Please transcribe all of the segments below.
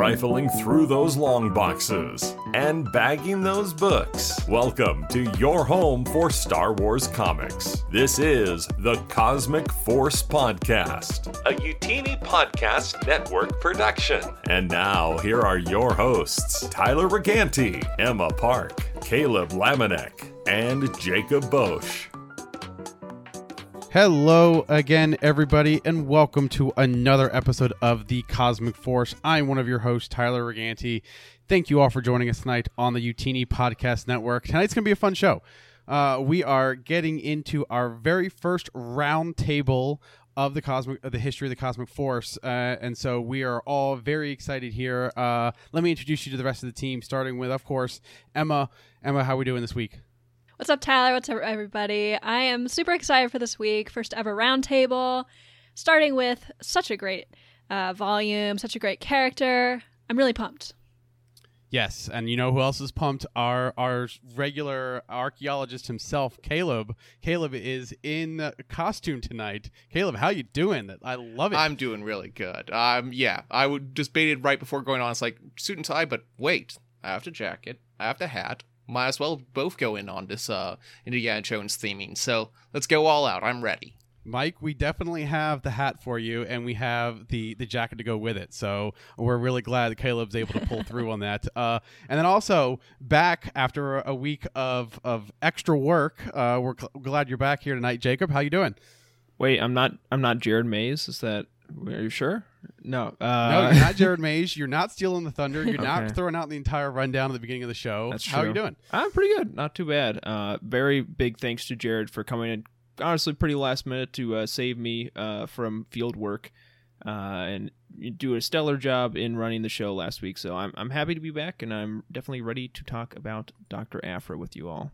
Rifling through those long boxes and bagging those books. Welcome to your home for Star Wars comics. This is the Cosmic Force Podcast, a Utini Podcast Network production. And now, here are your hosts Tyler Reganti, Emma Park, Caleb Lamanek, and Jacob Bosch. Hello again, everybody, and welcome to another episode of the Cosmic Force. I'm one of your hosts, Tyler Reganti. Thank you all for joining us tonight on the Utini Podcast Network. Tonight's going to be a fun show. Uh, we are getting into our very first round table of the cosmic, of the history of the cosmic force, uh, and so we are all very excited here. Uh, let me introduce you to the rest of the team, starting with, of course, Emma. Emma, how are we doing this week? What's up, Tyler? What's up, everybody? I am super excited for this week. First ever roundtable, starting with such a great uh, volume, such a great character. I'm really pumped. Yes, and you know who else is pumped? Our our regular archaeologist himself, Caleb. Caleb is in costume tonight. Caleb, how you doing? I love it. I'm doing really good. Um, yeah, I would just baited right before going on. It's like suit and tie, but wait, I have to jacket, I have to hat, might as well both go in on this uh, Indiana Jones theming. So let's go all out. I'm ready. Mike, we definitely have the hat for you, and we have the the jacket to go with it. So we're really glad that Caleb's able to pull through on that. Uh, and then also back after a week of of extra work, uh, we're cl- glad you're back here tonight, Jacob. How you doing? Wait, I'm not. I'm not Jared Mays. Is that? Are you sure? No. Uh, no, you're not Jared Mays. You're not stealing the thunder. You're okay. not throwing out the entire rundown at the beginning of the show. That's. How are you doing? I'm pretty good. Not too bad. Uh, very big thanks to Jared for coming in. Honestly, pretty last minute to uh, save me uh, from field work uh, and do a stellar job in running the show last week. So I'm I'm happy to be back, and I'm definitely ready to talk about Doctor Aphra with you all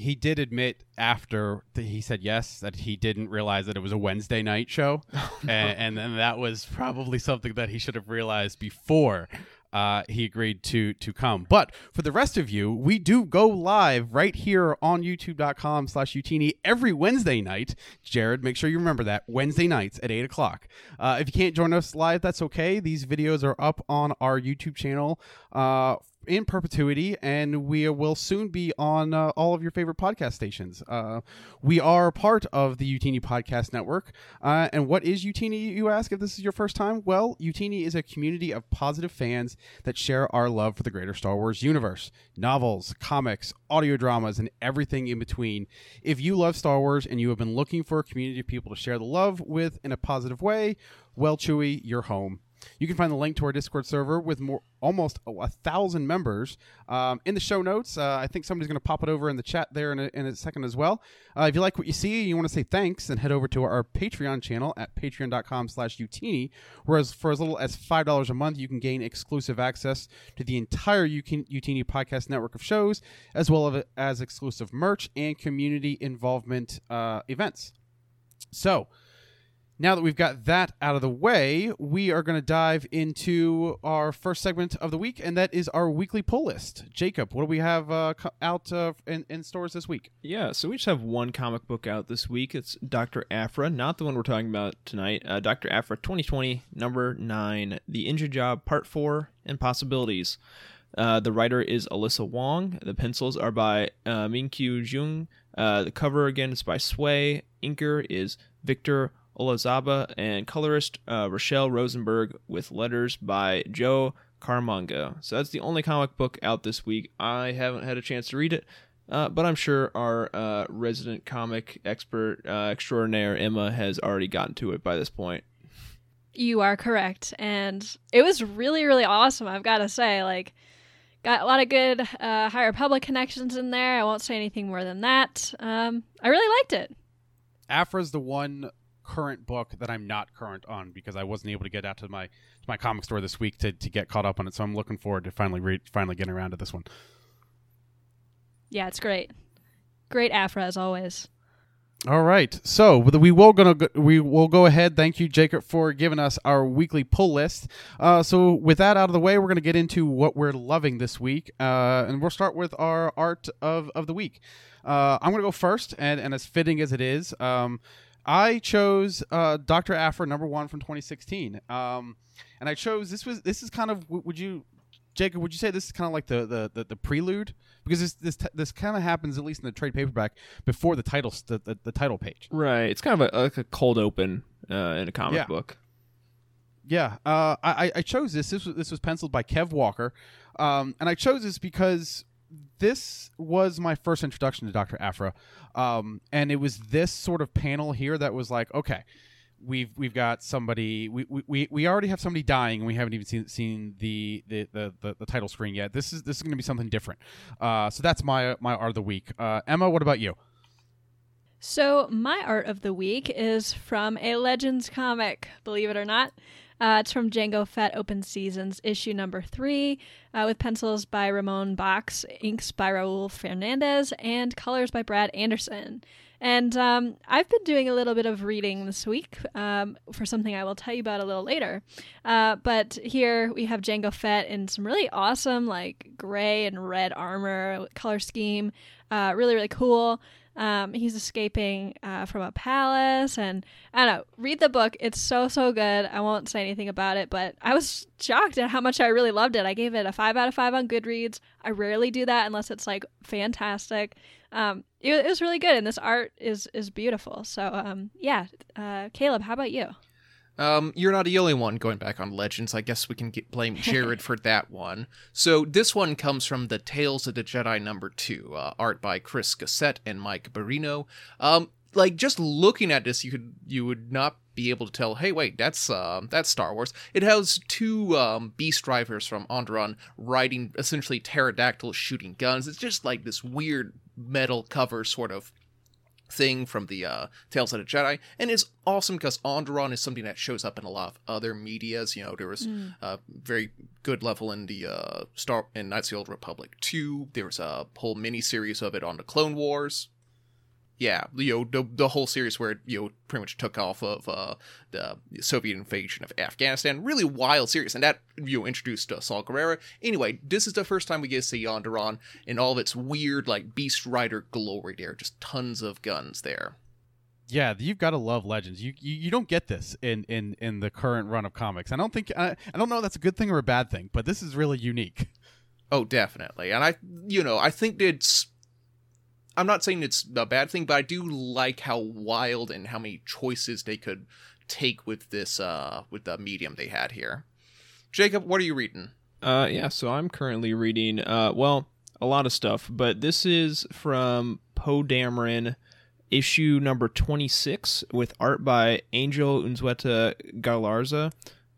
he did admit after he said yes that he didn't realize that it was a Wednesday night show, oh, no. and, and then that was probably something that he should have realized before uh, he agreed to to come. But for the rest of you, we do go live right here on youtube.com slash Utini every Wednesday night. Jared, make sure you remember that. Wednesday nights at 8 o'clock. Uh, if you can't join us live, that's okay. These videos are up on our YouTube channel uh, in perpetuity, and we will soon be on uh, all of your favorite podcast stations. Uh, we are part of the Utini Podcast Network. Uh, and what is Utini, you ask, if this is your first time? Well, Utini is a community of positive fans that share our love for the greater Star Wars universe novels, comics, audio dramas, and everything in between. If you love Star Wars and you have been looking for a community of people to share the love with in a positive way, well, Chewie, you're home. You can find the link to our Discord server with more almost a, thousand members um, in the show notes. Uh, I think somebody's going to pop it over in the chat there in a, in a second as well. Uh, if you like what you see you want to say thanks, then head over to our Patreon channel at patreon.com slash utini, whereas for as little as $5 a month, you can gain exclusive access to the entire Utini podcast network of shows, as well as exclusive merch and community involvement uh, events. So, now that we've got that out of the way, we are going to dive into our first segment of the week, and that is our weekly pull list. Jacob, what do we have uh, out uh, in, in, stores this week? Yeah, so we just have one comic book out this week. It's Dr. Aphra, not the one we're talking about tonight. Uh, Dr. Aphra 2020, number 9, The Engine Job, Part 4, and Possibilities. Uh, the writer is Alyssa Wong. The pencils are by uh, Minkyu Jung. Uh, the cover again is by Sway. Inker is Victor Olazaba, and colorist uh, Rachelle Rosenberg with letters by Joe Caramagna. So that's the only comic book out this week. I haven't had a chance to read it, uh, but I'm sure our uh, resident comic expert uh, extraordinaire Emma has already gotten to it by this point. You are correct, and it was really, really awesome. I've got to say, like, got a lot of good uh, High Republic connections in there. I won't say anything more than that. Um, I really liked it. Aphra's the one current book that I'm not current on because I wasn't able to get out to my to my comic store this week to, to get caught up on it. So I'm looking forward to finally re- finally getting around to this one. Yeah, it's great. Great Aphra as always. All right, so we will gonna go, we will go ahead. Thank you, Jacob, for giving us our weekly pull list. Uh, so with that out of the way, we're gonna get into what we're loving this week, uh, and we'll start with our art of of the week. Uh, I'm gonna go first, and and as fitting as it is, um, I chose uh, Doctor Aphra number one from 2016, um, and I chose this was this is kind of would you, Jacob? Would you say this is kind of like the the, the, the prelude because this this this kind of happens at least in the trade paperback before the title the, the, the title page. Right. It's kind of a, like a cold open uh, in a comic Yeah. book. Yeah, uh, I, I chose this. This was this was penciled by Kev Walker, um, and I chose this because this was my first introduction to Doctor Aphra, um, and it was this sort of panel here that was like, okay, we've we've got somebody we, we- we, already have somebody dying, and we haven't even seen seen the the, the, the, the title screen yet. This is this is going to be something different. Uh, so that's my my art of the week. Uh, Emma, what about you? So, my art of the week is from a Legends comic, believe it or not. Uh, it's from Jango Fett Open Seasons, issue number three, uh, with pencils by Ramon Bachs, inks by Raul Fernandez, and colors by Brad Anderson. And um, I've been doing a little bit of reading this week um, for something I will tell you about a little later. Uh, but here we have Jango Fett in some really awesome, like gray and red armor color scheme. Uh, really, really cool. Um, he's escaping uh, from a palace, and I don't know. Read the book; it's so so good. I won't say anything about it, but I was shocked at how much I really loved it. I gave it a five out of five on Goodreads. I rarely do that unless it's like fantastic. Um, it, it was really good, and this art is is beautiful. So um, yeah, uh, Caleb, how about you? Um, you're not the only one going back on Legends. I guess we can get, blame Jared for that one. So this one comes from the Tales of the Jedi number two, uh, art by Chris Gossett and Mike Barreiro. Um, like just looking at this, you could you would not be able to tell. Hey, wait, that's uh, that's Star Wars. It has two um, beast drivers from Onderon riding essentially pterodactyls shooting guns. It's just like this weird metal cover sort of thing from the uh, Tales of the Jedi, and it's awesome because Onderon is something that shows up in a lot of other medias. You know, there was a very good level in the uh, Star in Knights of the Old Republic two. There was a whole mini series of it on the Clone Wars. Yeah, you know the, the whole series where it, you know pretty much took off of uh, the Soviet invasion of Afghanistan. Really wild series, and that you know introduced uh, Saw Gerrera. Anyway, this is the first time we get to see Onderon in all of its weird like Beast Rider glory. There, just tons of guns there. Yeah, you've got to love Legends. You, you you don't get this in in in the current run of comics. I don't think I, I don't know if that's a good thing or a bad thing, but this is really unique. Oh, definitely. And I, you know, I think it's. I'm not saying it's a bad thing, but I do like how wild and how many choices they could take with this, uh, with the medium they had here. Jacob, what are you reading? Uh, yeah, so I'm currently reading, uh, well, a lot of stuff, but this is from Poe Dameron, issue number 26, with art by Angel Unzueta Galarza.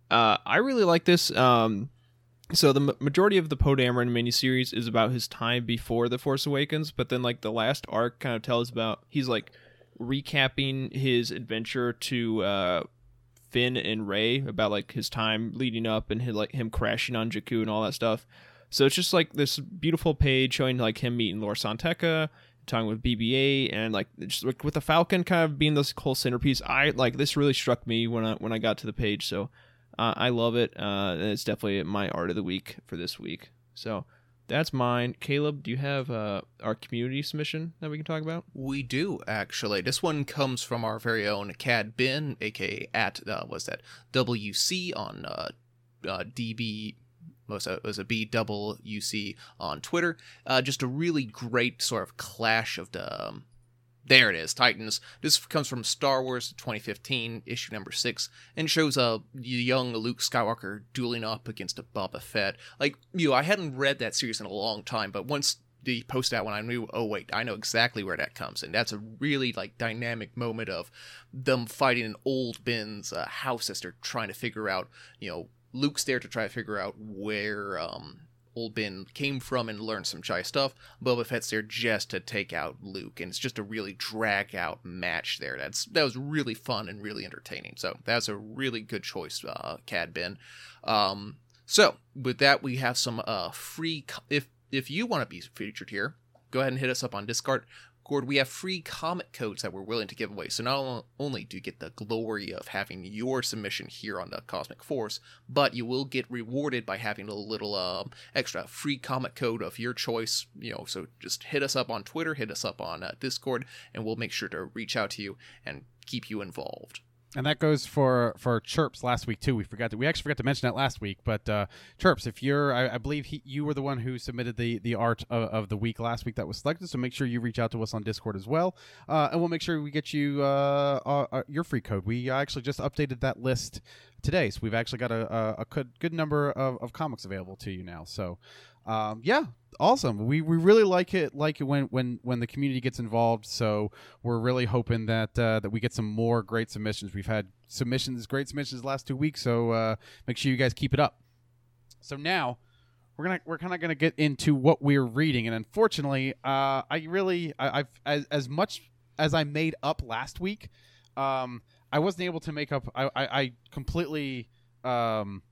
Uh, I really like this. Um, so the ma- majority of the Poe Dameron miniseries is about his time before The Force Awakens, but then like the last arc kind of tells about he's like recapping his adventure to uh, Finn and Rey about like his time leading up and his, like him crashing on Jakku and all that stuff. So it's just like this beautiful page showing like him meeting Lor San Tekka, talking with BB-8, and like just like with the Falcon kind of being this whole centerpiece. I like this really struck me when I when I got to the page. So uh, I love it. Uh, it's definitely my art of the week for this week. So that's mine. Caleb, do you have uh, our community submission that we can talk about? We do actually. This one comes from our very own Cad Bin, aka at uh, what's that WC on uh, uh, DB. Was a, was a B double UC on Twitter. Uh, just a really great sort of clash of the. Um, there it is, Titans. This comes from Star Wars 2015, issue number six, and shows a young Luke Skywalker dueling up against a Boba Fett. Like, you know, I hadn't read that series in a long time, but once the post that one, I knew, oh wait, I know exactly where that comes, and that's a really like dynamic moment of them fighting in old Ben's uh, house as they're trying to figure out, you know, Luke's there to try to figure out where um, old Ben came from and learned some Jedi stuff. Boba Fett's there just to take out Luke, and it's just a really drag out match there. That's that was really fun and really entertaining. So that's a really good choice, uh, Cad Ben. Um, so with that, we have some uh free. If if you want to be featured here, go ahead and hit us up on Discord. Gord, we have free comic codes that we're willing to give away. So not only do you get the glory of having your submission here on the Cosmic Force, but you will get rewarded by having a little um, extra free comic code of your choice. You know, so just hit us up on Twitter, hit us up on uh, Discord, and we'll make sure to reach out to you and keep you involved. And that goes for for Chirps last week too. We forgot that we actually forgot to mention that last week. But uh, Chirps, if you're, I, I believe he, you were the one who submitted the the art of, of, the week last week that was selected. So make sure you reach out to us on Discord as well, uh, and we'll make sure we get you uh, uh your free code. We actually just updated that list today, so we've actually got a, a, a good good number of, of comics available to you now. So um, yeah, awesome. We we really like it like it when when when the community gets involved. So we're really hoping that uh, that we get some more great submissions. We've had submissions, great submissions last two weeks. So uh, make sure you guys keep it up. So now we're gonna we're kind of gonna get into what we're reading, and unfortunately, uh, I really I, have as as much as I made up last week, um, I wasn't able to make up. I I, I completely um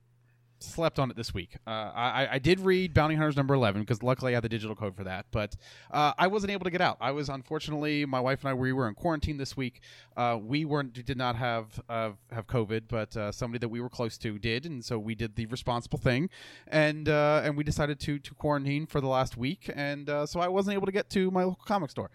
slept on it this week. Uh, I, I did read Bounty Hunters number 11 because luckily I had the digital code for that, but uh, I wasn't able to get out. I was unfortunately, my wife and I, we were in quarantine this week. Uh, we weren't, did not have uh, have COVID, but uh, somebody that we were close to did, and so we did the responsible thing, and uh, and we decided to to quarantine for the last week, and so I wasn't able to get to my local comic store.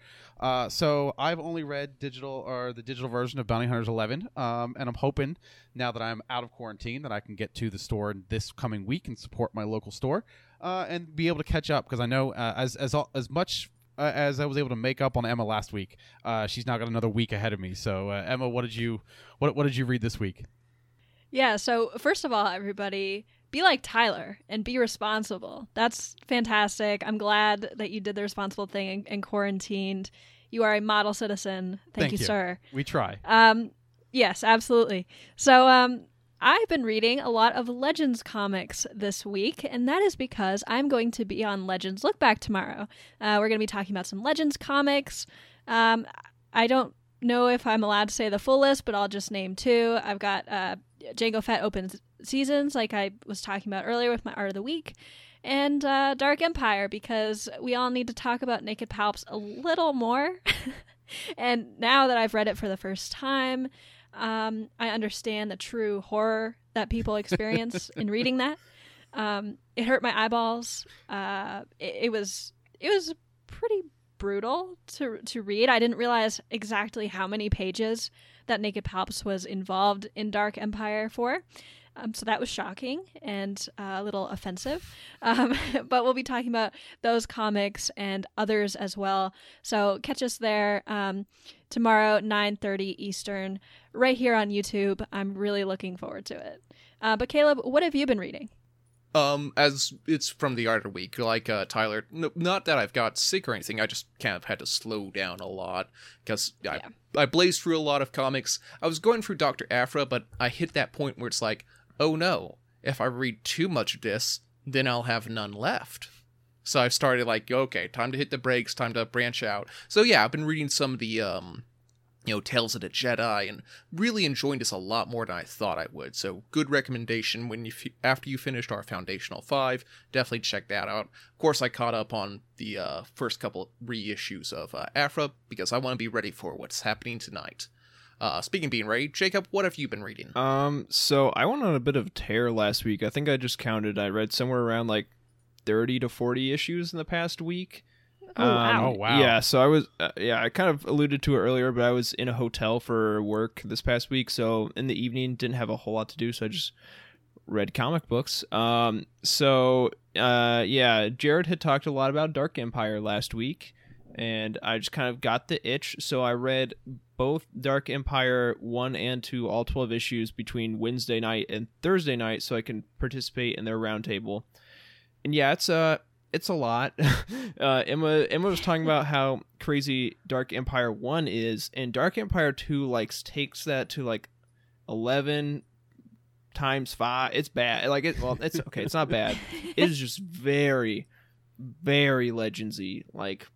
So I've only read digital or the digital version of Bounty Hunters 11, um, and I'm hoping now that I'm out of quarantine that I can get to the store this coming week and support my local store uh, and be able to catch up because I know uh, as as as much uh, as I was able to make up on Emma last week, uh, she's now got another week ahead of me. So uh, Emma, what did you what what did you read this week? Yeah. So first of all, everybody. Be like Tyler and be responsible. That's fantastic. I'm glad that you did the responsible thing and, and quarantined. You are a model citizen. Thank, Thank you, you, sir. We try. Um, Yes, absolutely. So, um, I've been reading a lot of Legends comics this week, and that is because I'm going to be on Legends Look Back tomorrow. Uh, we're going to be talking about some Legends comics. Um, I don't know if I'm allowed to say the full list, but I'll just name two. I've got uh, Jango Fett Open Seasons, like I was talking about earlier with my Art of the Week, and uh, Dark Empire, because we all need to talk about Naked Palps a little more. and now that I've read it for the first time, um, I understand the true horror that people experience in reading that. Um, it hurt my eyeballs. Uh, it, it, was it was pretty brutal to to read. I didn't realize exactly how many pages that Naked Palps was involved in Dark Empire for. Um, so that was shocking and uh, a little offensive. Um, but we'll be talking about those comics and others as well. So catch us there um, tomorrow, 9.30 Eastern, right here on YouTube. I'm really looking forward to it. Uh, but Caleb, what have you been reading? Um, as it's from the art of week, like uh, Tyler. No, not that I've got sick or anything. I just kind of had to slow down a lot because I yeah. I blazed through a lot of comics. I was going through Doctor Aphra, but I hit that point where it's like, oh no, if I read too much of this, then I'll have none left. So I've started like, okay, time to hit the brakes, time to branch out. So yeah, I've been reading some of the um you know, Tales of the Jedi, and really enjoying this a lot more than I thought I would. So, good recommendation when you f- after you finished our Foundational Five, definitely check that out. Of course, I caught up on the uh, first couple reissues of uh, Aphra because I want to be ready for what's happening tonight. Uh, speaking of being ready, Jacob, what have you been reading? Um, so I went on a bit of tear last week. I think I just counted. I read somewhere around like thirty to forty issues in the past week. Oh, wow. Um, oh wow! Yeah, so I was, uh, yeah, I kind of alluded to it earlier, but I was in a hotel for work this past week, so in the evening didn't have a whole lot to do, so I just read comic books. Um, so uh, yeah, Jared had talked a lot about Dark Empire last week, and I just kind of got the itch, so I read both Dark Empire 1 and 2, all 12 issues between Wednesday night and Thursday night so I can participate in their roundtable. And yeah, it's a uh, it's a lot. uh, Emma Emma was talking about how crazy Dark Empire 1 is and Dark Empire 2 likes takes that to like 11 times 5. It's bad. Like it well, it's okay, it's not bad. It is just very very legendsy. Like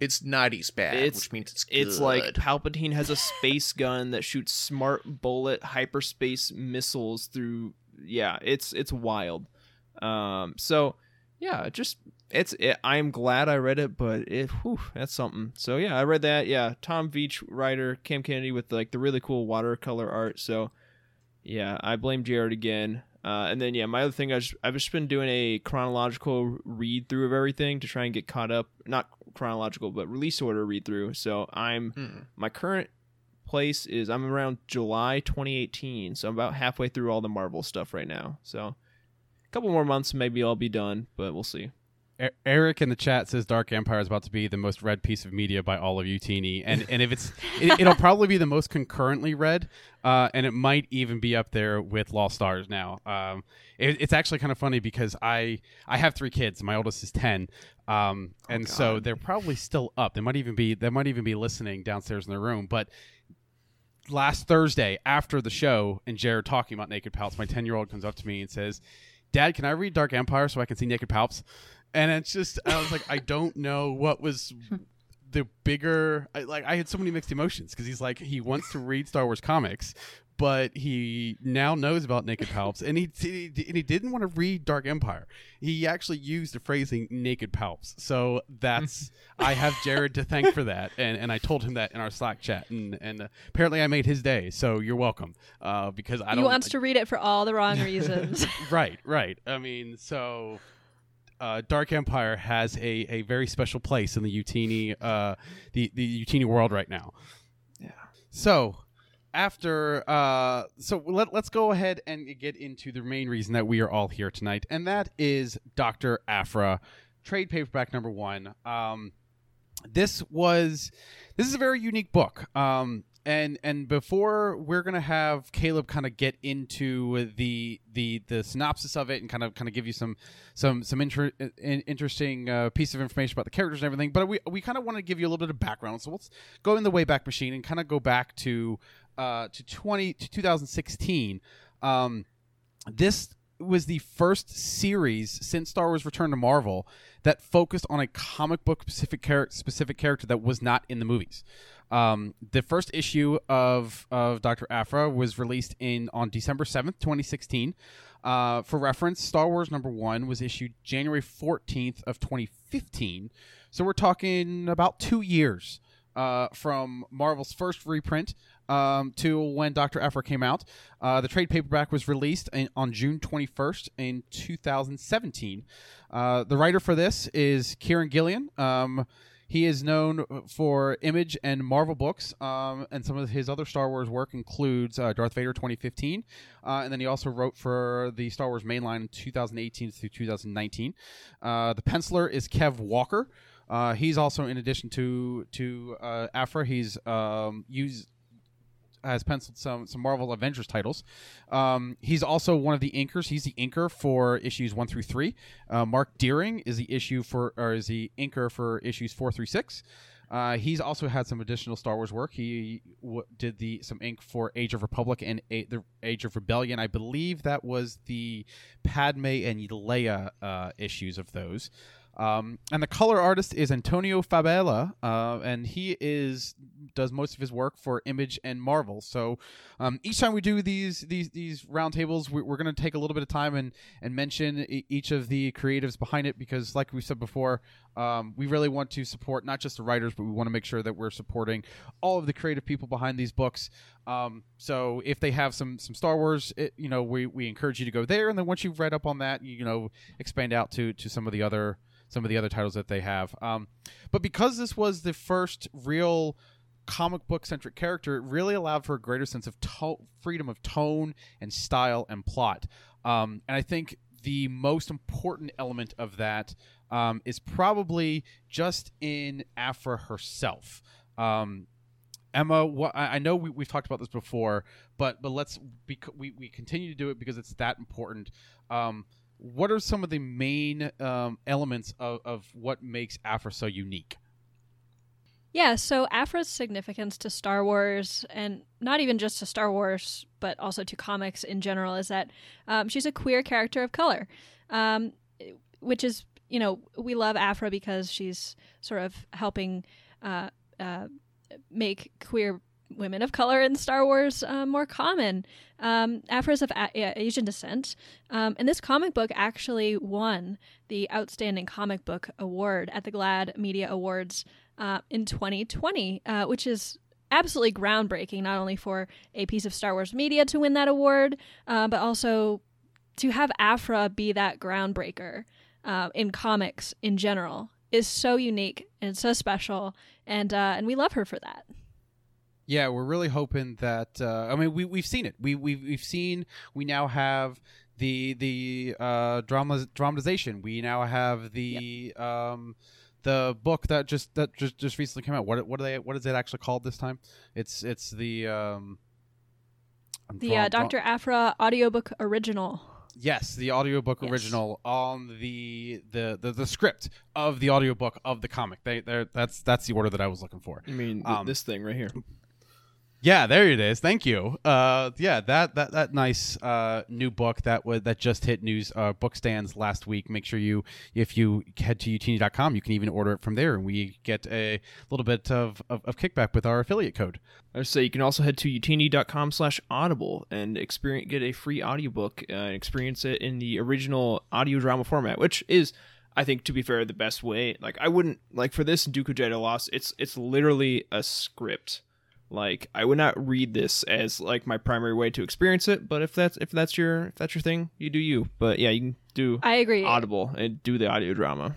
it's 90s bad, it's, which means it's good. It's like Palpatine has a space gun that shoots smart bullet hyperspace missiles through. Yeah, it's it's wild. Um, so yeah, just it's. It, I'm glad I read it, but it whew, that's something. So yeah, I read that. Yeah, Tom Veitch writer, Cam Kennedy with like the really cool watercolor art. So yeah, I blame Jared again. Uh, and then yeah, my other thing I just, I've just been doing a chronological read through of everything to try and get caught up. Not chronological, but release order read through. So I'm Hmm. my current place is I'm around July 2018, so I'm about halfway through all the Marvel stuff right now. So a couple more months, maybe I'll be done, but we'll see. Eric in the chat says Dark Empire is about to be the most read piece of media by all of you, Teeny, and and if it's it, it'll probably be the most concurrently read, uh, and it might even be up there with Lost Stars now. Um, it, it's actually kind of funny because I I have three kids. My oldest is ten, um, and so they're probably still up. They might even be they might even be listening downstairs in their room, but. Last Thursday, after the show, and Jared talking about Naked Palps, my ten-year-old comes up to me and says, "Dad, can I read Dark Empire so I can see Naked Palps?" and it's just I was like I don't know what was the bigger I, like I had so many mixed emotions because he's like he wants to read Star Wars comics but he now knows about Naked Palps and he, he and he didn't want to read Dark Empire he actually used the phrasing Naked Palps so that's I have Jared to thank for that and and I told him that in our Slack chat and and uh, apparently I made his day so you're welcome uh, because I he don't wants to read it for all the wrong reasons. right right I mean so uh, Dark Empire has a, a very special place in the Utini uh, the the Utini world right now. Yeah. So after uh, so let let's go ahead and get into the main reason that we are all here tonight, and that is Doctor Aphra, trade paperback number one. Um, this was this is a very unique book. Um, and and before we're gonna have Caleb kind of get into the the the synopsis of it and kind of kind of give you some some some inter- in, interesting uh, piece of information about the characters and everything. But we we kind of want to give you a little bit of background. So let's go in the Wayback Machine and kind of go back to uh, to twenty to 2016. Um, this was the first series since Star Wars Return to Marvel that focused on a comic book specific character specific character that was not in the movies. Um, the first issue of of Doctor Aphra was released in on December seventh, twenty sixteen. Uh, for reference, Star Wars number one was issued January fourteenth of twenty fifteen. So we're talking about two years uh, from Marvel's first reprint um, to when Doctor Aphra came out. Uh, the trade paperback was released in, on June 21st in 2017. Uh, the writer for this is Kieron Gillen. Um, he is known for Image and Marvel books, um, and some of his other Star Wars work includes uh, Darth Vader 2015, uh, and then he also wrote for the Star Wars mainline in 2018 through 2019. Uh, the penciler is Kev Walker. Uh, he's also, in addition to to uh, Aphra, he's um, used has penciled some some Marvel Avengers titles. Um, he's also one of the inkers. He's the inker for issues one through three. Uh, Marc Deering is the issue for or is the inker for issues four through six. Uh, he's also had some additional Star Wars work. He w- did the some ink for Age of Republic and A- the Age of Rebellion. I believe that was the Padme and Leia uh, issues of those. Um, and the color artist is Antonio Fabela, uh, and he is does most of his work for Image and Marvel. So um, each time we do these these these roundtables, we, we're going to take a little bit of time and and mention e- each of the creatives behind it because, like we said before, um, we really want to support not just the writers, but we want to make sure that we're supporting all of the creative people behind these books. Um, so if they have some some Star Wars, it, you know, we, we encourage you to go there, and then once you've read up on that, you, you know, expand out to to some of the other some of the other titles that they have. Um, but because this was the first real comic book centric character, it really allowed for a greater sense of to- freedom of tone and style and plot. Um, and I think the most important element of that um, is probably just in Aphra herself. Um, Emma, what, I know we, we've talked about this before, but but let's we we continue to do it because it's that important. Um, what are some of the main um, elements of, of what makes Aphra so unique? Yeah, so Aphra's significance to Star Wars, and not even just to Star Wars, but also to comics in general, is that um, she's a queer character of color, um, which is, you know, we love Aphra because she's sort of helping uh, uh, make queer women of color in Star Wars uh, more common. Um, Aphra's of a- Asian descent, um, and this comic book actually won the Outstanding Comic Book Award at the GLAAD Media Awards uh, in 2020, uh, which is absolutely groundbreaking, not only for a piece of Star Wars media to win that award, uh, but also to have Aphra be that groundbreaker uh, in comics in general is so unique and so special, and uh, and we love her for that. Yeah, we're really hoping that. Uh, I mean, we we've seen it. We we've we've seen. We now have the the uh, drama dramatization. We now have the um, the book that just that just just recently came out. What what are they? What is it actually called this time? It's it's the um, The draw- uh, draw- Dr. Aphra audiobook original. Yes, the audiobook Yes. original on the, the the the script of the audiobook of the comic. They they that's that's the order that I was looking for. I mean Um, this thing right here? Yeah, there it is. Thank you. Uh, yeah, that that that nice uh, new book that was that just hit news uh, book stands last week. Make sure you if you head to utini.com, you can even order it from there, and we get a little bit of, of, of kickback with our affiliate code. Say you can also head to utini.com slash audible and experience get a free audiobook uh, and experience it in the original audio drama format, which is I think to be fair the best way. Like I wouldn't like for this Dooku Jedi Lost, it's it's literally a script. Like I would not read this as like my primary way to experience it, but if that's if that's your if that's your thing, you do you. But yeah, you can do I agree. Audible and do the audio drama.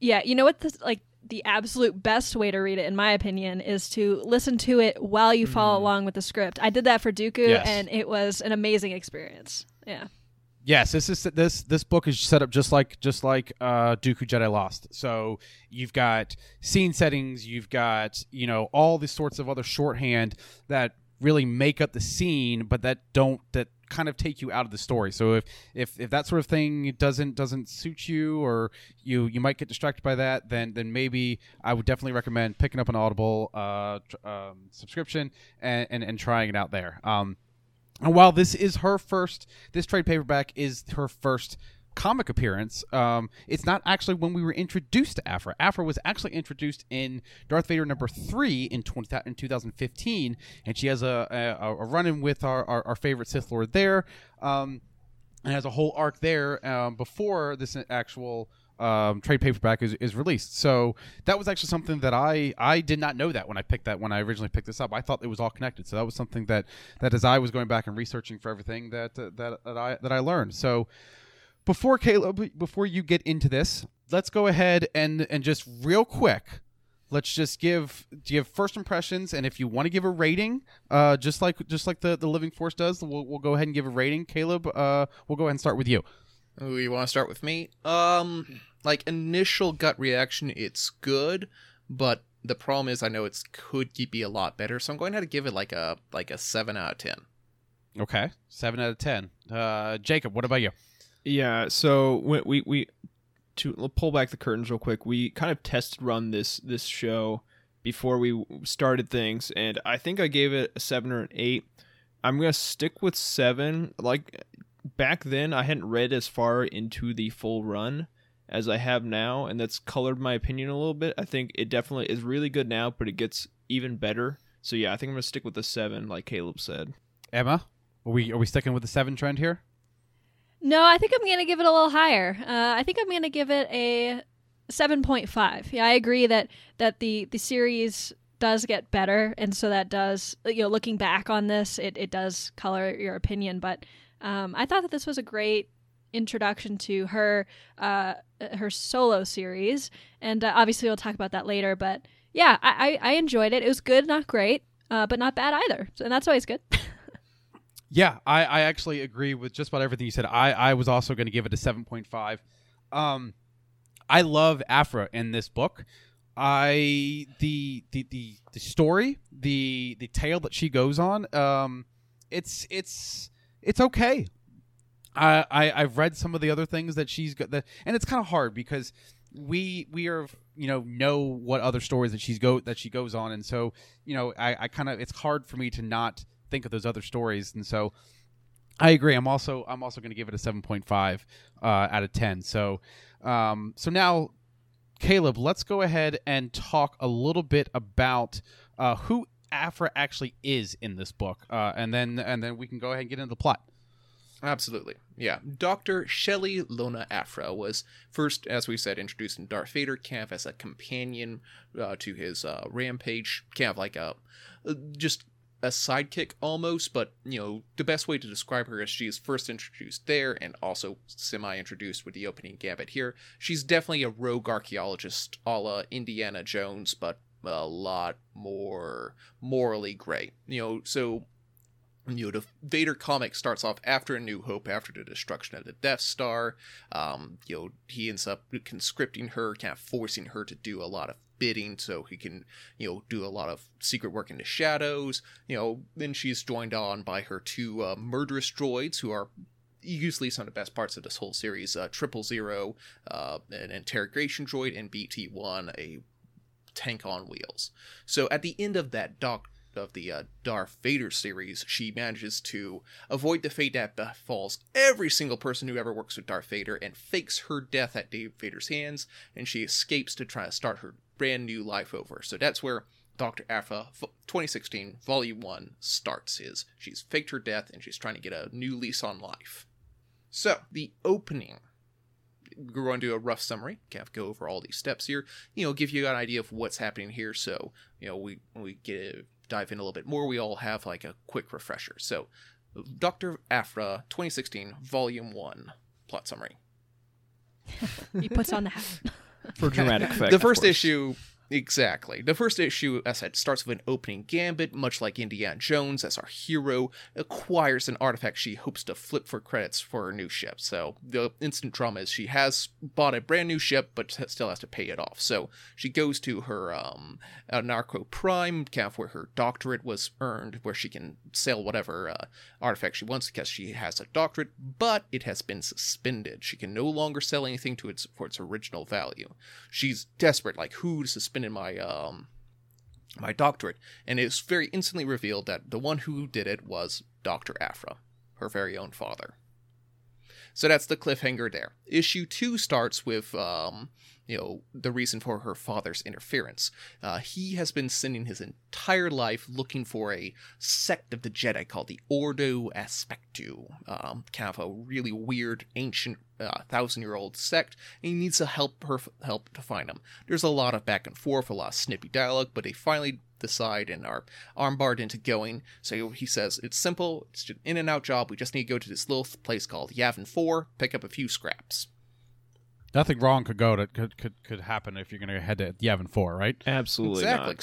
Yeah, you know what? This, like the absolute best way to read it, in my opinion, is to listen to it while you follow mm-hmm. along with the script. I did that for Dooku, Yes. and it was an amazing experience. Yeah. Yes, this is this this book is set up just like just like uh, Dooku Jedi Lost. So you've got scene settings, you've got you know all these sorts of other shorthand that really make up the scene, but that don't that kind of take you out of the story. So if if if that sort of thing doesn't doesn't suit you or you you might get distracted by that, then then maybe I would definitely recommend picking up an Audible uh, tr- um, subscription and, and and trying it out there. Um, and while this is her first, this trade paperback is her first comic appearance. Um, it's not actually when we were introduced to Aphra. Aphra was actually introduced in Darth Vader number three in, 20, in 2015, and she has a, a, a run-in with our, our, our favorite Sith Lord there, um, and has a whole arc there um, before this actual um, trade paperback is, is released. So that was actually something that I I did not know that when I picked that when I originally picked this up. I thought it was all connected. So that was something that that as I was going back and researching for everything that uh, that that I that I learned. So before Caleb, before you get into this, let's go ahead and and just real quick. Let's just give give first impressions, and if you want to give a rating, uh, just like just like the, the Living Force does, we'll, we'll go ahead and give a rating. Caleb, uh, we'll go ahead and start with you. Ooh, you want to start with me? Um, like initial gut reaction, it's good, but the problem is I know it's could be a lot better, so I'm going to have to give it like a like a seven out of ten. Okay, seven out of ten. Uh, Jacob, what about you? Yeah, so we we, we to we'll pull back the curtains real quick. We kind of test run this this show before we started things, and I think I gave it a seven or an eight. I'm gonna stick with seven. Like back then, I hadn't read as far into the full run as I have now, and that's colored my opinion a little bit. I think it definitely is really good now, but it gets even better. So yeah, I think I'm gonna stick with the seven, like Caleb said. Emma, are we are we sticking with the seven trend here? No, I think I'm going to give it a little higher. Uh, I think I'm going to give it a 7.5. Yeah, I agree that that the the series does get better, and so that does you know looking back on this, it it does color your opinion. But um, I thought that this was a great introduction to her uh, her solo series, and uh, obviously we'll talk about that later. But yeah, I, I, I enjoyed it. It was good, not great, uh, but not bad either, and that's always good. Yeah, I, I actually agree with just about everything you said. I, I was also going to give it a 7.5. Um, I love Aphra in this book. I the the the, the story, the the tale that she goes on, um, it's it's it's okay. I, I I've read some of the other things that she's got, that, and it's kind of hard because we we are you know know what other stories that she's go that she goes on, and so you know I, I kind of it's hard for me to not think of those other stories, and so I agree. I'm also I'm also going to give it a 7.5 uh, out of 10. So um, so now Caleb, let's go ahead and talk a little bit about uh, who Aphra actually is in this book, uh, and then and then we can go ahead and get into the plot. Absolutely. Yeah. Dr. Chelli Lona Aphra was first, as we said, introduced in Darth Vader camp as a companion uh, to his uh, rampage, kind of like a uh, just a sidekick almost, but you know, the best way to describe her is she is first introduced there and also semi introduced with the opening gambit here. She's definitely a rogue archaeologist a la Indiana Jones, but a lot more morally gray. You know, so you know, the Vader comic starts off after A New Hope, after the destruction of the Death Star. Um, you know, he ends up conscripting her, kind of forcing her to do a lot of bidding so he can, you know, do a lot of secret work in the shadows. You know, then she's joined on by her two uh, murderous droids who are usually some of the best parts of this whole series uh, Triple Zero, uh, an interrogation droid, and BT 1, a tank on wheels. So at the end of that doc of the uh, Darth Vader series, she manages to avoid the fate that befalls every single person who ever works with Darth Vader and fakes her death at Dave Vader's hands, and she escapes to try to start her brand new life over. So that's where Dr. Aphra 2016 Volume 1 starts is she's faked her death and she's trying to get a new lease on life. So, the opening we're going to do a rough summary, kind of go over all these steps here, you know, give you an idea of what's happening here. So, you know, we when we get dive in a little bit more, we all have like a quick refresher. So, Dr. Aphra, 2016, Volume 1, plot summary. he puts on the hat. for dramatic effect. the first issue exactly. The first issue as i said starts with an opening gambit much like indiana jones as our hero acquires an artifact she hopes to flip for credits for her new ship. So the instant drama is she has bought a brand new ship but still has to pay it off. So she goes to her um uh, narco prime camp where her doctorate was earned where she can sell whatever uh, artifact she wants because she has a doctorate but it has been suspended. She can no longer sell anything to its for its original value. She's desperate like who to suspended my um my doctorate and it's very instantly revealed that the one who did it was dr aphra her very own father. So that's the cliffhanger there. Issue two starts with um you know the reason for her father's interference. Uh, he has been spending his entire life looking for a sect of the jedi called the ordu aspectu. Um, kind of a really weird ancient uh, thousand year old sect and he needs to help her help to find them. There's a lot of back and forth a lot of snippy dialogue but they finally decide and are armbarred into going. So he says it's simple. It's an in and out job. We just need to go to this little place called yavin 4 pick up a few scraps Nothing wrong could go to could could, could happen if you're going to head to Yavin Four, right? Absolutely exactly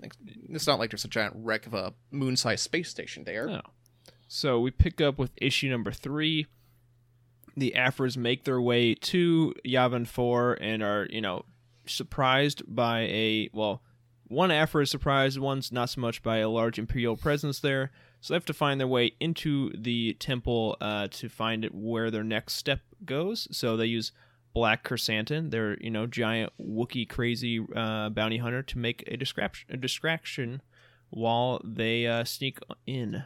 not. It's not like there's a giant wreck of a moon-sized space station there No. So we pick up with issue number three. The Aphras make their way to Yavin 4 and are, you know, surprised by a, well, one Aphra is surprised, one's not so much by a large Imperial presence there. So they have to find their way into the temple uh, to find it where their next step goes. So they use Black Krrsantan, their, you know, giant Wookiee crazy uh, bounty hunter, to make a distraction, a distraction while they uh, sneak in.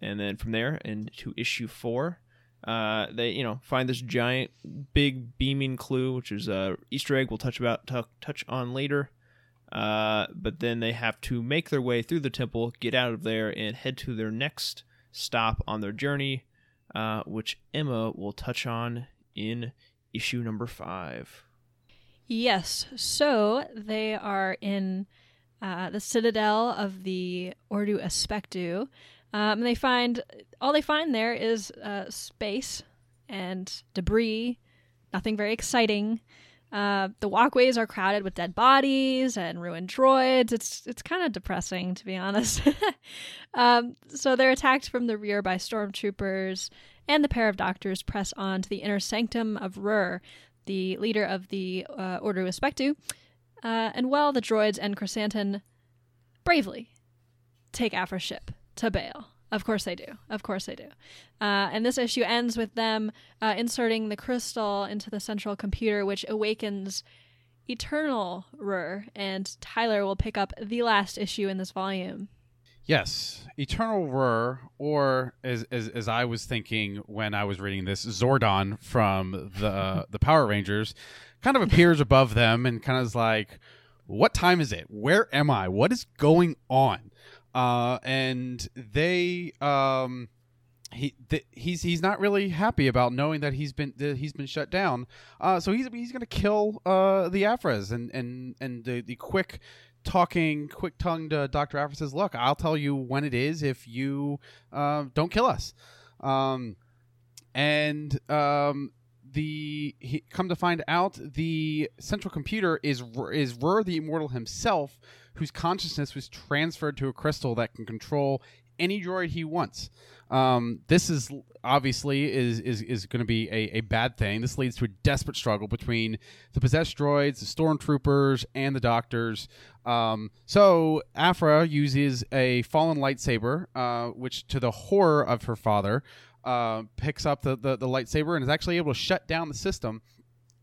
And then from there into issue four uh, they you know find this giant big beaming clue which is a easter egg we'll touch about t- touch on later. Uh, but then they have to make their way through the temple get out of there and head to their next stop on their journey uh, which emma will touch on in issue number five Yes. So they are in uh, the citadel of the Ordu Aspectu. Um, and they find all they find there is uh, space and debris. Nothing very exciting. Uh, the walkways are crowded with dead bodies and ruined droids. It's it's kind of depressing, to be honest. um, so they're attacked from the rear by stormtroopers, and the pair of doctors press on to the inner sanctum of Rur, the leader of the uh, Ordu Aspectu. Uh, and while the droids and Krrsantan bravely take Aphra's ship to Bail. Of course they do. Of course they do. Uh, and this issue ends with them uh, inserting the crystal into the central computer, which awakens Eternal Rur. And Tyler will pick up the last issue in this volume. Yes, Eternal Rur, or as, as as I was thinking when I was reading this, Zordon from the the Power Rangers, kind of appears above them and kind of is like, "What time is it? Where am I? What is going on?" Uh, and they um he th- he's he's not really happy about knowing that he's been that he's been shut down. Uh, so he's he's gonna kill uh the Aphras and and and the the quick talking quick tongued uh, Dr. Aphra says, "Look, I'll tell you when it is if you uh, don't kill us." Um, and um, the he, come to find out, the central computer is is Rur the Immortal himself, whose consciousness was transferred to a crystal that can control any droid he wants. Um, this is obviously is is, is going to be a, a bad thing. This leads to a desperate struggle between the possessed droids, the stormtroopers, and the doctors. Um, so Aphra uses a fallen lightsaber, uh, which to the horror of her father, uh, picks up the, the, the lightsaber and is actually able to shut down the system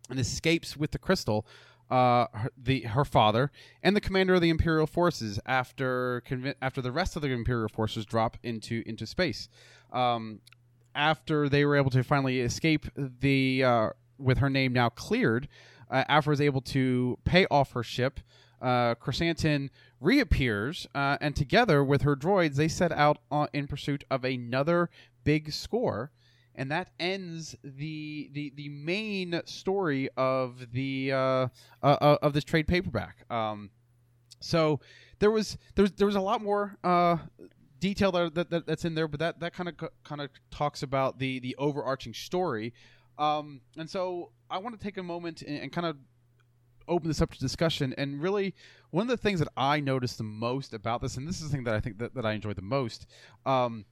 and escapes with the crystal uh, her, the her father and the commander of the Imperial forces after convi- after the rest of the Imperial forces drop into into space. Um, after they were able to finally escape the uh, with her name now cleared, uh, Aphra is able to pay off her ship. Uh, Krrsantan reappears, uh, and together with her droids, they set out on, in pursuit of another big score and that ends the the the main story of the uh, uh, uh, of this trade paperback. Um, so there was there was, there was a lot more uh, detail that, that, that's in there, but that that kind of kind of talks about the the overarching story. Um, and so I want to take a moment and, and kind of open this up to discussion. And really, one of the things that I noticed the most about this, and this is the thing that I think that, that I enjoyed the most, um,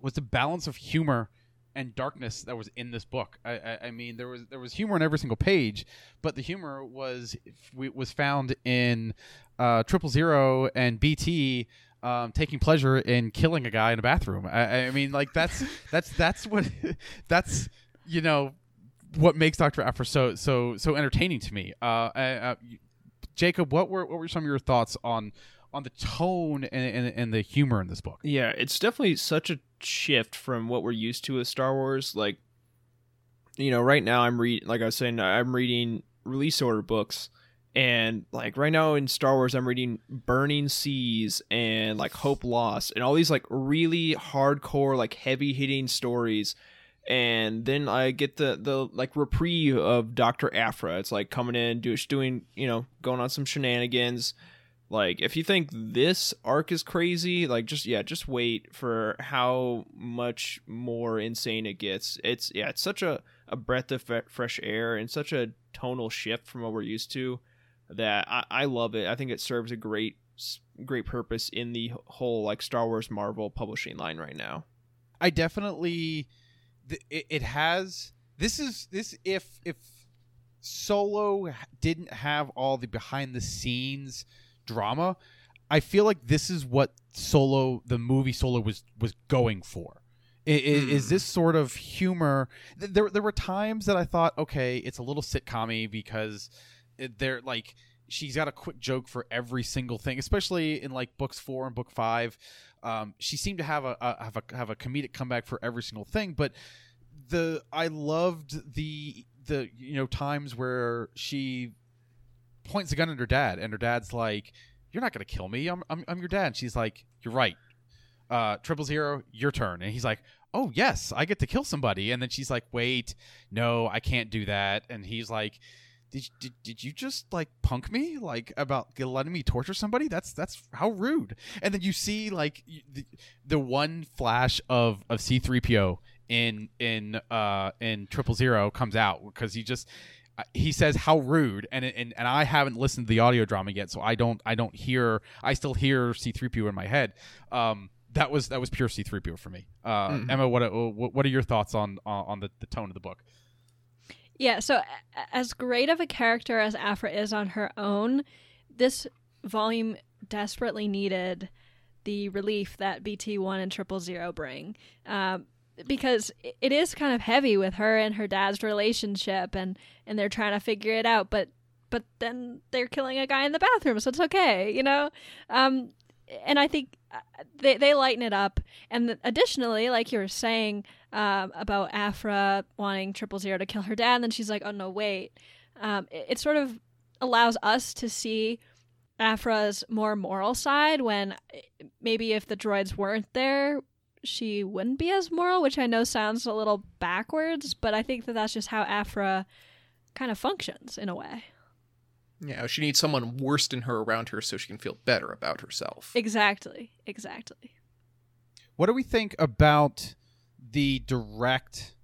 was the balance of humor and darkness that was in this book. I, I, I, mean, there was there was humor in every single page, but the humor was was found in uh, Triple Zero and BT. Um, taking pleasure in killing a guy in a bathroom. I, I mean, like that's that's that's what that's you know what makes Doctor Aphra so so so entertaining to me. Uh, uh, Jacob, what were what were some of your thoughts on on the tone and, and, and the humor in this book. Yeah, it's definitely such a shift from what we're used to with Star Wars. Like, you know, right now I'm reading, like I was saying, I'm reading release order books. And like right now in Star Wars, I'm reading Burning Seas and like Hope Lost and all these like really hardcore, like heavy hitting stories. And then I get the the like reprieve of Doctor Aphra. It's like coming in, do, doing you know, going on some shenanigans like if you think this arc is crazy, like just yeah, just wait for how much more insane it gets. It's yeah, it's such a a breath of fresh air and such a tonal shift from what we're used to that I, I love it. I think it serves a great great purpose in the whole like Star Wars Marvel publishing line right now. I definitely it, it has this is this if if Solo didn't have all the behind the scenes drama. I feel like this is what Solo, the movie Solo, was was going for. Is, hmm. is, this sort of humor? There, there were times that I thought, okay, it's a little sitcommy because they're like she's got a quick joke for every single thing, especially in like books four and book five. Um, she seemed to have a, a, have a have a comedic comeback for every single thing, but the I loved the the you know times where she points a gun at her dad, and her dad's like, "You're not gonna kill me. I'm I'm, I'm your dad." And she's like, "You're right. Uh, triple zero, your turn." And he's like, "Oh yes, I get to kill somebody." And then she's like, "Wait, no, I can't do that." And he's like. Did, did, did you just like punk me like about letting me torture somebody that's that's how rude and then you see like the, the one flash of of c3po in in uh in triple zero comes out because he just he says how rude. And, and and I haven't listened to the audio drama yet so I don't I don't hear I still hear C3PO in my head. Um that was that was pure C3PO for me. Uh, mm-hmm. Emma what, what are your thoughts on on the, the tone of the book? Yeah so as great of a character as Aphra is on her own this volume desperately needed the relief that BT1 and Triple Zero bring. Um, because it is kind of heavy with her and her dad's relationship and and they're trying to figure it out but but then they're killing a guy in the bathroom so it's okay you know? Um and i think uh, they, they lighten it up. And additionally like you were saying um, about aphra wanting triple zero to kill her dad and then she's like oh no wait. Um, it, it sort of allows us to see aphra's more moral side when eh, maybe if the droids weren't there she wouldn't be as moral, which I know sounds a little backwards, but I think that that's just how Aphra kind of functions in a way. Yeah, she needs someone worse than her around her so she can feel better about herself. Exactly. Exactly. What do we think about the direct,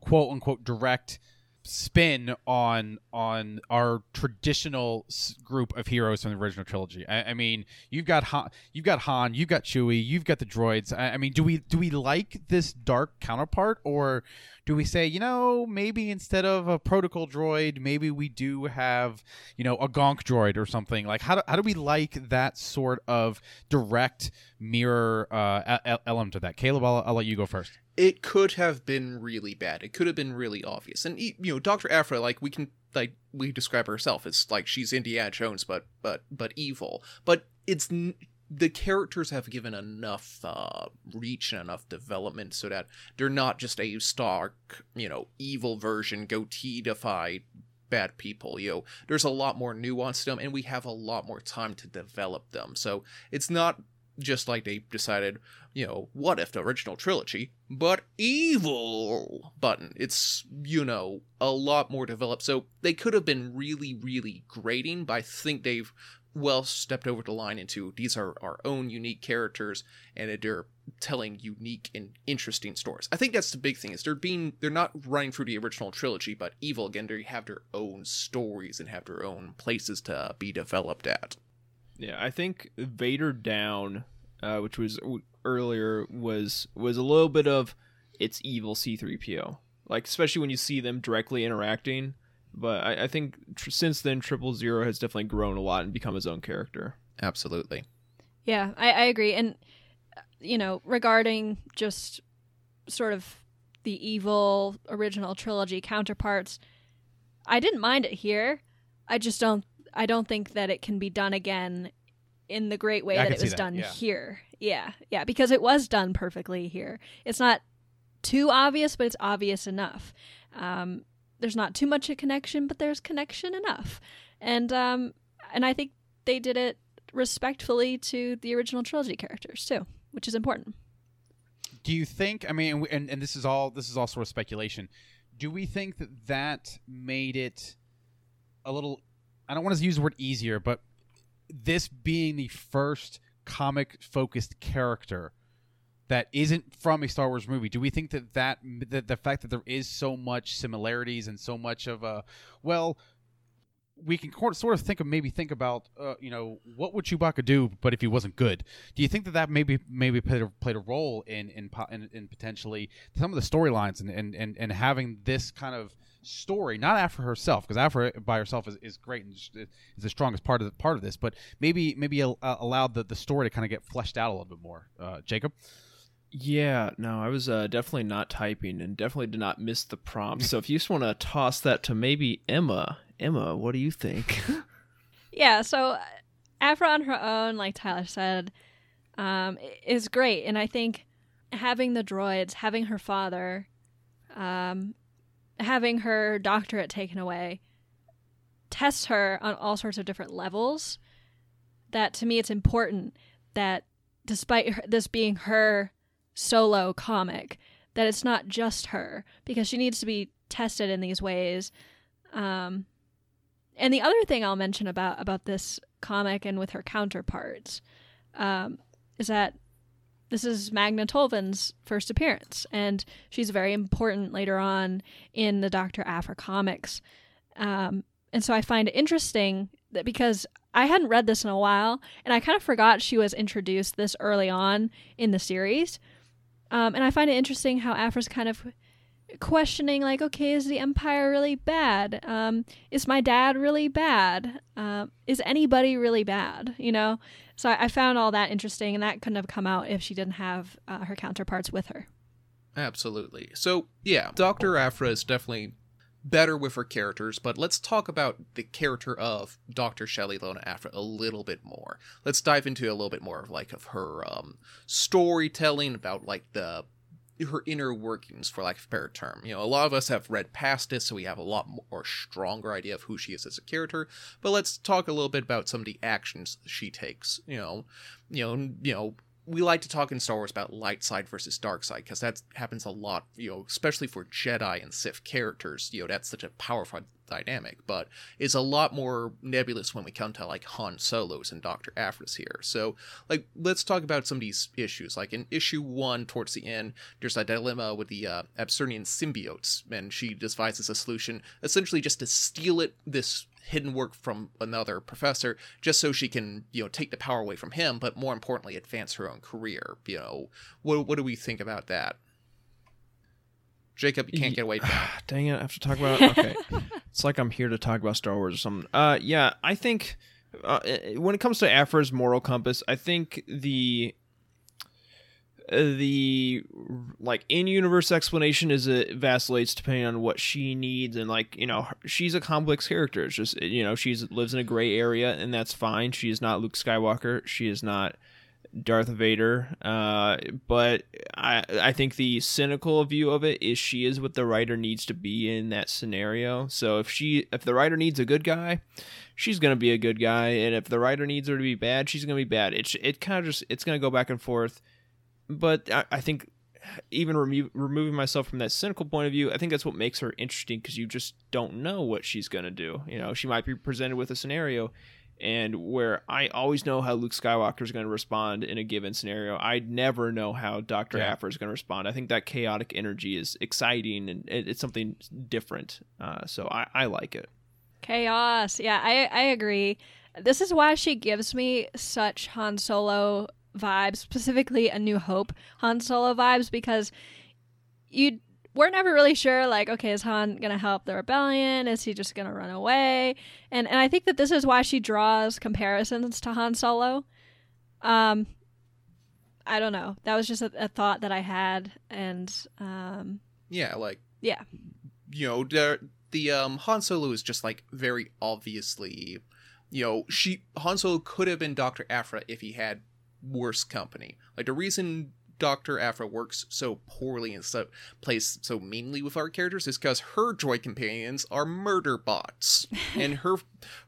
quote unquote, direct spin on on our traditional group of heroes from the original trilogy. I, I mean, you've got Han, you've got Han, you've got Chewie, you've got the droids. I, I mean, do we do we like this dark counterpart, or do we say, you know, maybe instead of a protocol droid, maybe we do have, you know, a gonk droid or something? Like, how do, how do we like that sort of direct mirror uh, element to that? Caleb, I'll, I'll let you go first. It could have been really bad. It could have been really obvious. And you know, Doctor Aphra, like we can like we describe herself as like she's Indiana Jones, but but but evil. But it's the characters have given enough uh, reach and enough development so that they're not just a stark, you know, evil version goatee-defied bad people. You know, there's a lot more nuance to them, and we have a lot more time to develop them. So it's not just like they decided, you know, what if the original trilogy, but evil button. It's, you know, a lot more developed. So they could have been really, really grating, but I think they've well stepped over the line into these are our own unique characters and they're telling unique and interesting stories. I think that's the big thing is they're being they're not running through the original trilogy, but evil again they have their own stories and have their own places to be developed at. Yeah, I think Vader down, uh, which was earlier, was was a little bit of it's evil C-3PO. Like especially when you see them directly interacting. But I, I think tr- since then, Triple Zero has definitely grown a lot and become his own character. Absolutely. Yeah, I, I agree. And, uh, you know, regarding just sort of the evil original trilogy counterparts, I didn't mind it here. I just don't. I don't think that it can be done again in the great way Yeah, that it was that, done yeah. here. Yeah, yeah, because it was done perfectly here. It's not too obvious, but it's obvious enough. Um, there's not too much a connection, but there's connection enough, and um, and I think they did it respectfully to the original trilogy characters too, which is important. do you think i mean and, and this is all this is all sort of speculation do we think that that made it a little i don't want to use the word easier but this being the first comic focused character that isn't from a Star Wars movie. Do we think that that that the fact that there is so much similarities and so much of a well, we can sort of think of maybe think about uh, you know what would Chewbacca do, but if he wasn't good, do you think that that maybe maybe played a, played a role in in, in in potentially some of the storylines and, and and and having this kind of story, not Aphra herself, because Aphra by herself is, is great and is is the strongest part of the, part of this, but maybe maybe uh, allowed the, the story to kind of get fleshed out a little bit more. Uh, Jacob. Yeah, no, I was uh, definitely not typing and definitely did not miss the prompt. So if you just want to toss that to maybe Emma, Emma, what do you think? Yeah, so uh, Aphra on her own, like Tyler said, um, is great, and I think having the droids, having her father, um, having her doctorate taken away, tests her on all sorts of different levels. That to me, it's important that despite this being her solo comic, that it's not just her because she needs to be tested in these ways. Um, and the other thing I'll mention about about this comic and with her counterparts um, is that this is Magna Tolvan's first appearance, and she's very important later on in the Doctor Aphra comics. Um, and so I find it interesting that because I hadn't read this in a while, and I kind of forgot she was introduced this early on in the series. Um, and I find it interesting how Aphra's kind of questioning, like, okay, is the Empire really bad? Um, is my dad really bad? Um, is anybody really bad? You know? So I, found all that interesting, and that couldn't have come out if she didn't have uh, her counterparts with her. Absolutely. So, yeah, Dr. Aphra is definitely better with her characters, but let's talk about the character of Dr. Chelli Lona Aphra a little bit more. Let's dive into a little bit more of like of her um storytelling about like the her inner workings for lack of a better term. You know, a lot of us have read past this, so we have a lot more stronger idea of who she is as a character. But let's talk a little bit about some of the actions she takes. You know, you know, you know, we like to talk in Star Wars about light side versus dark side because that happens a lot, you know, especially for Jedi and Sith characters. You know, that's such a powerful dynamic, but it's a lot more nebulous when we come to like Han Solos and Dr. Aphra's here. So, like, let's talk about some of these issues. Like in issue one, towards the end, there's a dilemma with the uh, symbiotes, and she devises a solution essentially just to steal it, this hidden work from another professor just so she can you know take the power away from him but more importantly advance her own career you know what, what do we think about that jacob you can't get away from it. Dang it, I have to talk about. Okay, it's like I'm here to talk about Star Wars or something. Uh, yeah, I think uh, when it comes to Aphra's moral compass, I think the the like in-universe explanation is it vacillates depending on what she needs and like you know she's a complex character. It's just you know she's lives in a gray area and that's fine. She is not luke skywalker. She is not darth vader. Uh, but i i think the cynical view of it is she is what the writer needs to be in that scenario. So if she if the writer needs a good guy she's gonna be a good guy. And if the writer needs her to be bad she's gonna be bad. It's it kind of just it's gonna go back and forth but I, I think even remo- removing myself from that cynical point of view, I think that's what makes her interesting because you just don't know what she's gonna do. You know, she might be presented with a scenario, and where I always know how Luke Skywalker is going to respond in a given scenario, I never know how Doctor Yeah. Aphra is going to respond. I think that chaotic energy is exciting and it, it's something different. Uh, so I, I like it. Chaos. Yeah, I I agree. This is why she gives me such Han Solo vibes, specifically A New Hope Han Solo vibes, because you we're never really sure. Like, okay, is Han gonna help the rebellion? Is he just gonna run away? And and I think that this is why she draws comparisons to Han Solo. Um, I don't know. That was just a, a thought that I had, and um, yeah like yeah, you know the the um Han Solo is just like very obviously you know she Han Solo could have been Dr. Aphra if he had worse company like the reason Dr. Aphra works so poorly and so plays so meanly with our characters is because her joy companions are murder bots and her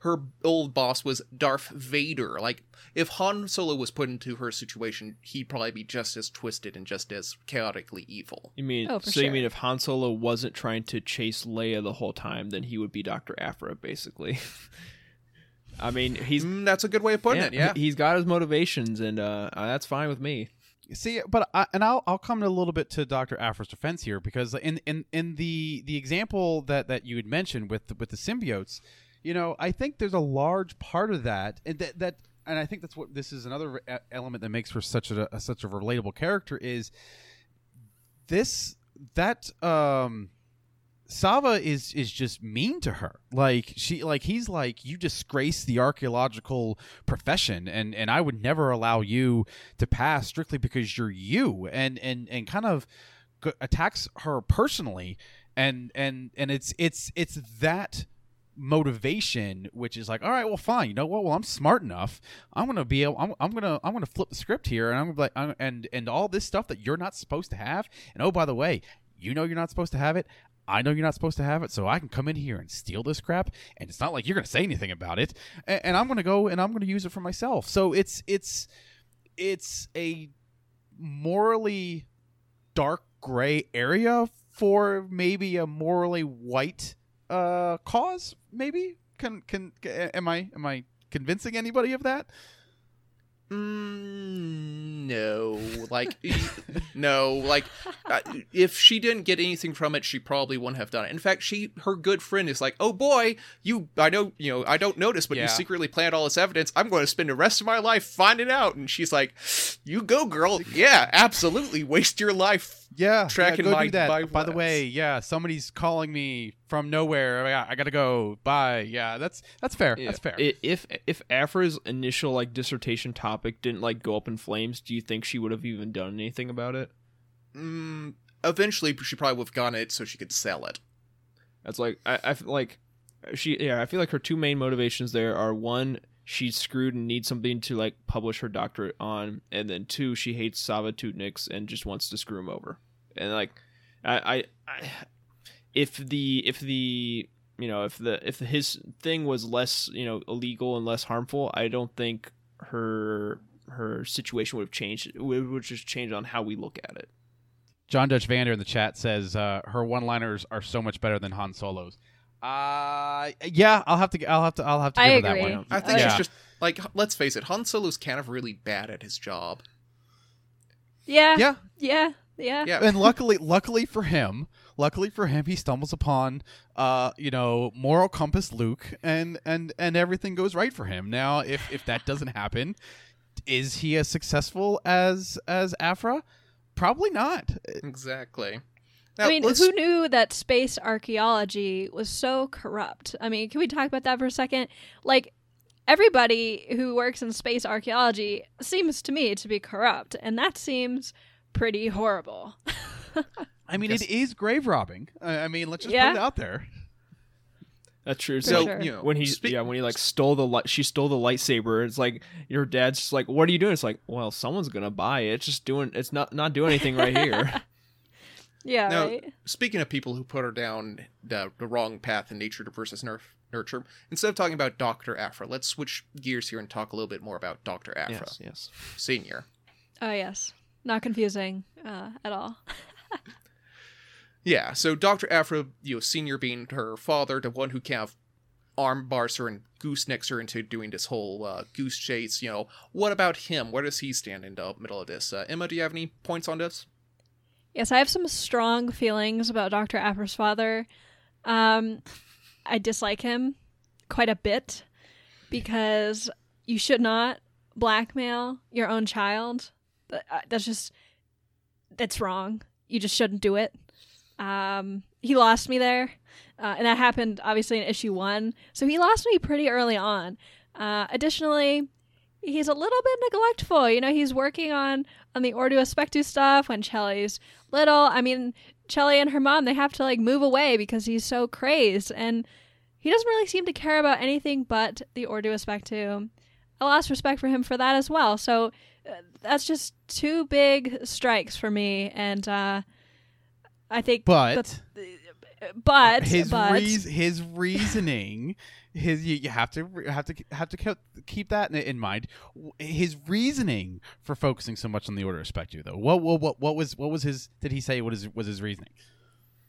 her old boss was Darth Vader like if Han Solo was put into her situation he'd probably be just as twisted and just as chaotically evil You mean Oh, for so? You mean if Han Solo wasn't trying to chase Leia the whole time, then he would be Doctor Aphra, basically. I mean, he's Mm, that's a good way of putting it yeah he- he's got his motivations, and uh, uh, that's fine with me. See, but I, and I'll I'll come a little bit to Doctor Aphra's defense here because in in in the the example that that you had mentioned with the, with the symbiotes, you know, I think there's a large part of that and that that and I think that's what this is another e- element that makes her such a, a such a relatable character is this that um Sava is is just mean to her. Like she like he's like you disgrace the archaeological profession and and I would never allow you to pass strictly because you're you. And and and kind of attacks her personally and and and it's it's it's that motivation which is like all right well fine you know what? Well i'm smart enough. I'm gonna be able i'm, I'm gonna i'm gonna flip the script here and i'm like I'm, and and all this stuff that you're not supposed to have. And oh by the way you know you're not supposed to have it I know you're not supposed to have it, so I can come in here and steal this crap, and it's not like you're going to say anything about it, and, and I'm going to go and I'm going to use it for myself. So it's it's it's a morally dark gray area for maybe a morally white uh cause. Maybe can can am I am I convincing anybody of that? Mm, no, like no, like uh, if she didn't get anything from it, she probably wouldn't have done it. In fact, she her good friend is like, "Oh boy, you I know, you know, I don't notice, but Yeah. you secretly planned all this evidence. I'm going to spend the rest of my life finding out." And she's like, "You go, girl. Yeah, absolutely. Waste your life." Yeah, Tracking yeah, go my- do that. my By the way, yeah, somebody's calling me from nowhere. I got, I got to go. Bye. Yeah, that's that's fair. That's fair. If if Aphra's initial like dissertation topic didn't like go up in flames, do you think she would have even done anything about it? Mm, eventually, she probably would have gotten it so she could sell it. That's like I, I feel like she yeah I feel like her two main motivations there are one she's screwed and needs something to like publish her doctorate on, and then two she hates Sava Tutnix and just wants to screw him over. And like I, I, I if the if the you know if the if his thing was less you know illegal and less harmful, I don't think her her situation would have changed. It would would just change on how we look at it. John Dutch Vander in the chat says uh, her one-liners are so much better than Han Solo's. Uh, yeah, I'll have to. I'll have to. I'll have to I give her that one. I think Yeah. she's just like let's face it, Han Solo's kind of really bad at his job. Yeah. Yeah, Yeah. Yeah. Yeah, and luckily, luckily for him, luckily for him, he stumbles upon, uh, you know, moral compass Luke, and and and everything goes right for him. Now, if if that doesn't happen, is he as successful as as Aphra? Probably not. exactly. I mean, let's- who knew that space archaeology was so corrupt? I mean, can we talk about that for a second? Like, everybody who works in space archaeology seems to me to be corrupt, and that seems pretty horrible. I mean, Guess- it is grave robbing. I I mean, let's just Yeah. put it out there. That's true. For So sure. you know, when he spe- yeah when he like stole the light she stole the lightsaber it's like your dad's just like what are you doing it's like well someone's gonna buy it it's just doing it's not not doing anything right here yeah, Now, right? speaking of people who put her down the, the wrong path in nature versus nerf, nurture, instead of talking about Dr. Aphra, let's switch gears here and talk a little bit more about Dr. Aphra, yes yes Senior. Oh, yes. Not confusing uh, at all. Yeah, so Dr. Aphra, you know, Senior being her father, the one who kind of arm bars her and goosenecks her into doing this whole uh, goose chase, you know, what about him? Where does he stand in the middle of this? Uh, Emma, do you have any points on this? Yes, I have some strong feelings about Dr. Aphra's father. Um, I dislike him quite a bit because you should not blackmail your own child. Uh, That's just that's wrong. You just shouldn't do it. Um, he lost me there, uh, and that happened obviously in issue one. So he lost me pretty early on. Uh, additionally, he's a little bit neglectful. You know, he's working on on the Ordu Aspectu stuff when Chelli's little. I mean, Chelli and her mom they have to like move away because he's so crazed, and he doesn't really seem to care about anything but the Ordu Aspectu. I lost respect for him for that as well. So that's just two big strikes for me, and uh, I think. But that's- but his but reas- his reasoning his you, you have to have to have to keep, keep that in, in mind his reasoning for focusing so much on the Ordu Aspectu though what what what, what was what was his did he say what is was his reasoning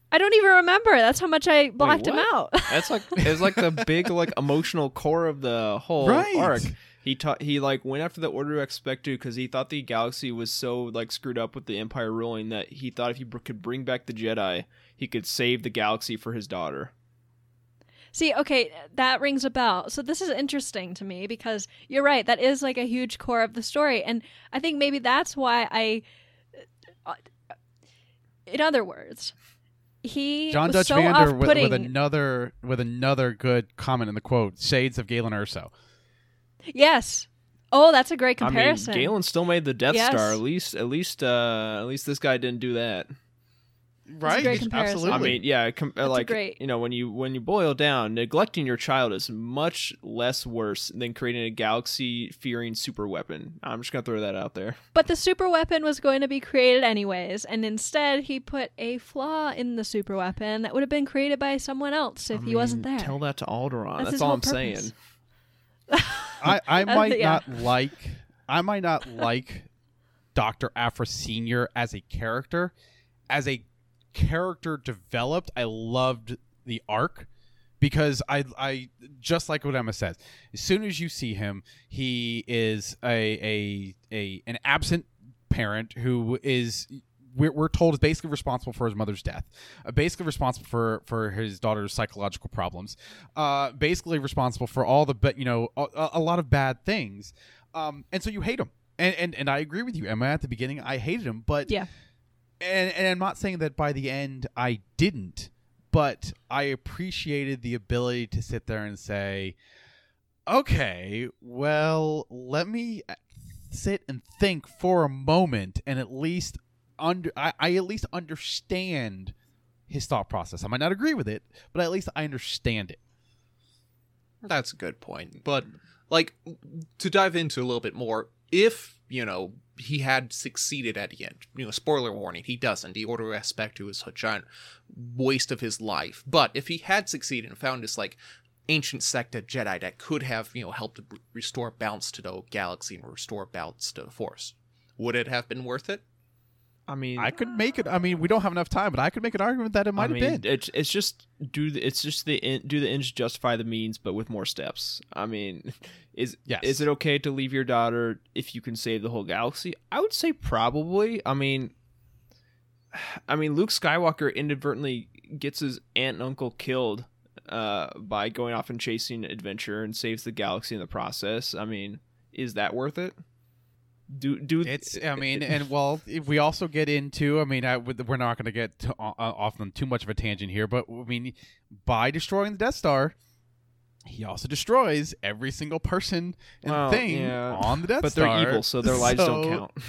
I don't even remember. That's how much I blocked him out. that's like it's like the big like emotional core of the whole Right. arc he taught he like went after the Ordu Aspectu because he thought the galaxy was so like screwed up with the empire ruling that he thought if he br- could bring back the jedi he could save the galaxy for his daughter See, okay, that rings a bell. So this is interesting to me because you're right. That is like a huge core of the story, and I think maybe that's why I. uh, In other words, he john was dutch so vander with, with another with another good comment in the quote shades of Galen Erso Yes. Oh, that's a great comparison. I mean, Galen still made the Death Yes. Star. At least, at least, uh, at least this guy didn't do that. right great comparison. absolutely I mean, yeah, com- That's like great- you know, when you when you boil down, neglecting your child is much less worse than creating a galaxy-fearing super weapon. I'm just gonna throw that out there. But the super weapon was going to be created anyways, and instead he put a flaw in the super weapon that would have been created by someone else if I he wasn't there. Tell that to Alderaan. That's That's, his all whole I'm purpose. saying. I, I might yeah. not like I might not like Dr. Aphra Senior as a character. As a character developed, I loved the arc because I I just like what Emma says. As soon as you see him, he is a a, a an absent parent who is we're, we're told is basically responsible for his mother's death, uh, basically responsible for for his daughter's psychological problems, uh, basically responsible for all the but you know a, a lot of bad things, um, and so you hate him. And, and and I agree with you, Emma. At the beginning, I hated him, but Yeah. and and I'm not saying that by the end I didn't, but I appreciated the ability to sit there and say, okay, well, let me sit and think for a moment and at least under I, I at least understand his thought process. I might not agree with it, but at least I understand it. That's a good point. But like to dive into a little bit more, if, you know, he had succeeded at the end, you know, spoiler warning, he doesn't. The Ordu Aspectu is a giant waste of his life. But if he had succeeded and found this like ancient sect of Jedi that could have, you know, helped restore balance to the galaxy and restore balance to the Force. Would it have been worth it? I mean, I could make it. I mean, we don't have enough time, but I could make an argument that it might I have been. it's it's just do the, it's just the in, do the ends justify the means, but with more steps. I mean, is Yes. is it okay to leave your daughter if you can save the whole galaxy? I would say probably. I mean, I mean, Luke Skywalker inadvertently gets his aunt and uncle killed uh, by going off and chasing adventure and saves the galaxy in the process. I mean, is that worth it? Do do It's. I mean, and well, if we also get into. I mean, I, we're not going to get to, uh, off on too much of a tangent here, but I mean, by destroying the Death Star, he also destroys every single person and Well, thing yeah. on the Death but Star. But they're evil, so their lives don't So- count.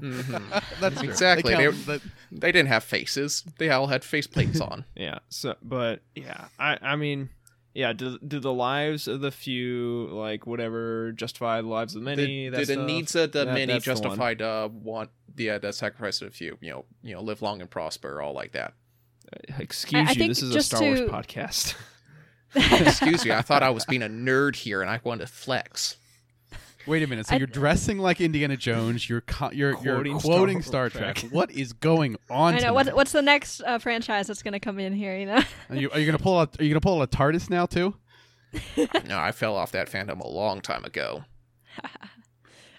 Mhm. That's true. Exactly. They They- but- they didn't have faces. They all had face plates on. Yeah. So, but yeah, I I mean, yeah. Do do the lives of the few like whatever justify the lives of the many? Did, that did the stuff? needs of the That- many that's the one. justify the uh, want the the sacrifice of the few? You know, you know, live long and prosper, all like that. Uh, excuse I you. think This is a just Star Wars podcast. Excuse me, I thought I was being a nerd here, and I wanted to flex. Wait a minute. So I- you're dressing like Indiana Jones. You're co- you're Quoting you're Star quoting Wars Star Trek. Trek. What is going on? I know. tonight? What's, what's the next uh, franchise that's going to come in here? You know. Are you, are you gonna pull out? Are you gonna pull out a TARDIS now too? No, I fell off that fandom a long time ago.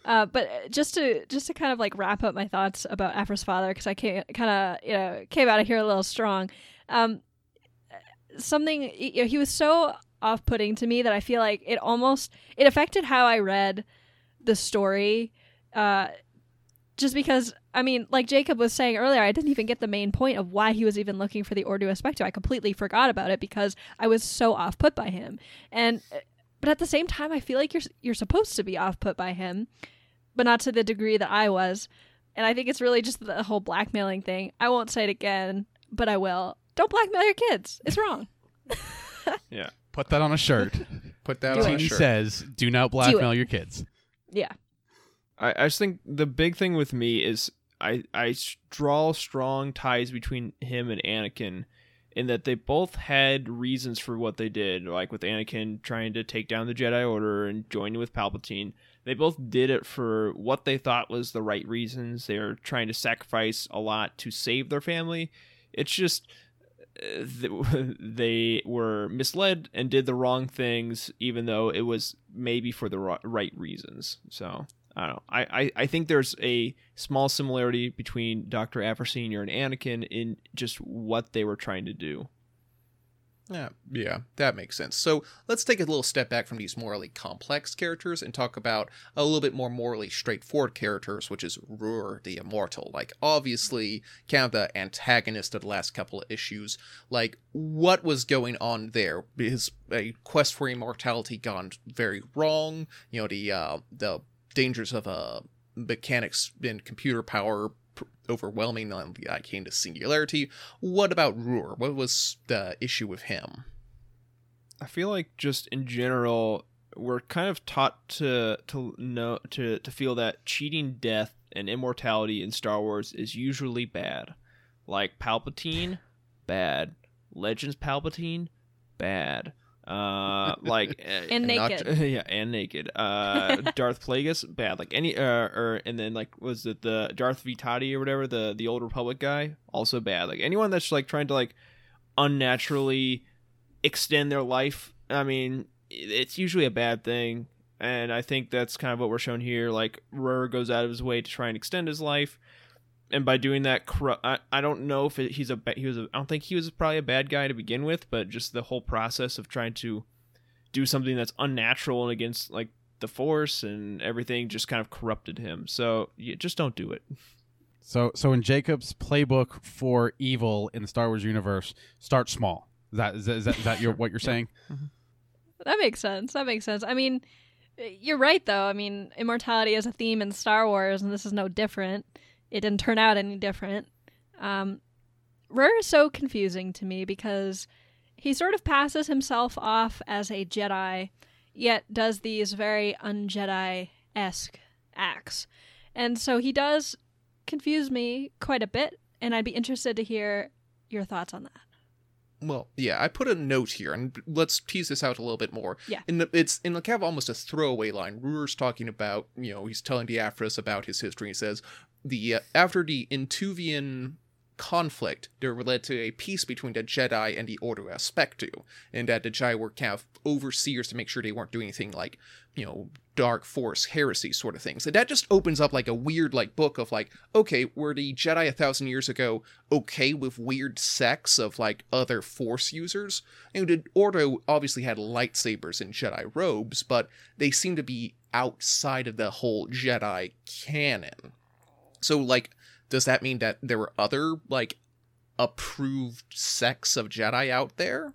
Uh, but uh, just to just to kind of like wrap up my thoughts about Aphra's father because I came kind of you know came out of here a little strong. Um, something you know, he was so off-putting to me that I feel like it almost it affected how I read the story. Uh, just because I mean, like Jacob was saying earlier, I didn't even get the main point of why he was even looking for the Ordu Aspectu. I completely forgot about it because I was so off put by him. And but at the same time, I feel like you're you're supposed to be off put by him, but not to the degree that I was. And I think it's really just the whole blackmailing thing. I won't say it again, but I will. Don't blackmail your kids. It's wrong. Yeah. Put that on a shirt. Put that Do on it. a He shirt. says, "Do not blackmail your kids." Yeah. I, I just think the big thing with me is I I draw strong ties between him and Anakin in that they both had reasons for what they did. Like with Anakin trying to take down the Jedi Order and joining with Palpatine, they both did it for what they thought was the right reasons. They were trying to sacrifice a lot to save their family. It's just they were misled and did the wrong things, even though it was maybe for the right reasons. So I don't know. I, I, I think there's a small similarity between Dr. Aphra Senior and Anakin in just what they were trying to do. Yeah, yeah, that makes sense. So let's take a little step back from these morally complex characters and talk about a little bit more morally straightforward characters, which is Rur the Immortal. Like, obviously, kind of the antagonist of the last couple of issues. Like, what was going on there? His a quest for immortality gone very wrong. You know, the uh, the dangers of uh, mechanics and computer power overwhelming on the uh, came to singularity. What about Rur? What was the issue with him? I feel like just in general, we're kind of taught to to know to to feel that cheating death and immortality in Star Wars is usually bad. Like Palpatine, bad. Legends Palpatine, bad. Uh, like uh, And not naked. yeah, and naked. Uh, Darth Plagueis, bad. Like any, uh, or and then like was it the Darth Vitiate or whatever, the the old Republic guy, also bad. Like anyone that's like trying to like unnaturally extend their life. I mean, it's usually a bad thing, and I think that's kind of what we're shown here. Like Rur goes out of his way to try and extend his life. And by doing that, corru- I, I don't know if it, he's a he was a, I don't think he was probably a bad guy to begin with, but just the whole process of trying to do something that's unnatural and against like the force and everything just kind of corrupted him. So you just don't do it. So, so in Jacob's playbook for evil in the Star Wars universe, start small. Is that is that, is that, is that your what you're saying? Mm-hmm. That makes sense. That makes sense. I mean, you're right though. I mean, immortality is a theme in Star Wars, and this is no different. It didn't turn out any different. Um, Rur is so confusing to me because he sort of passes himself off as a Jedi, yet does these very un-Jedi esque acts, and so he does confuse me quite a bit. And I'd be interested to hear your thoughts on that. well, yeah, I put a note here, and let's tease this out a little bit more. Yeah. In the, it's in like kind of almost a throwaway line. Rur's talking about, you know, he's telling the Aphras about his history. He says, the uh, after the Intuvian conflict, there led to a peace between the Jedi and the Ordu Aspectu, and that the Jedi were kind of overseers to make sure they weren't doing anything like, you know, dark force heresy sort of things. And that just opens up like a weird like book of like, okay, were the Jedi a thousand years ago okay with weird sects of like other force users? And the Order obviously had lightsabers and Jedi robes, but they seem to be outside of the whole Jedi canon. So like does that mean that there were other like approved sects of Jedi out there?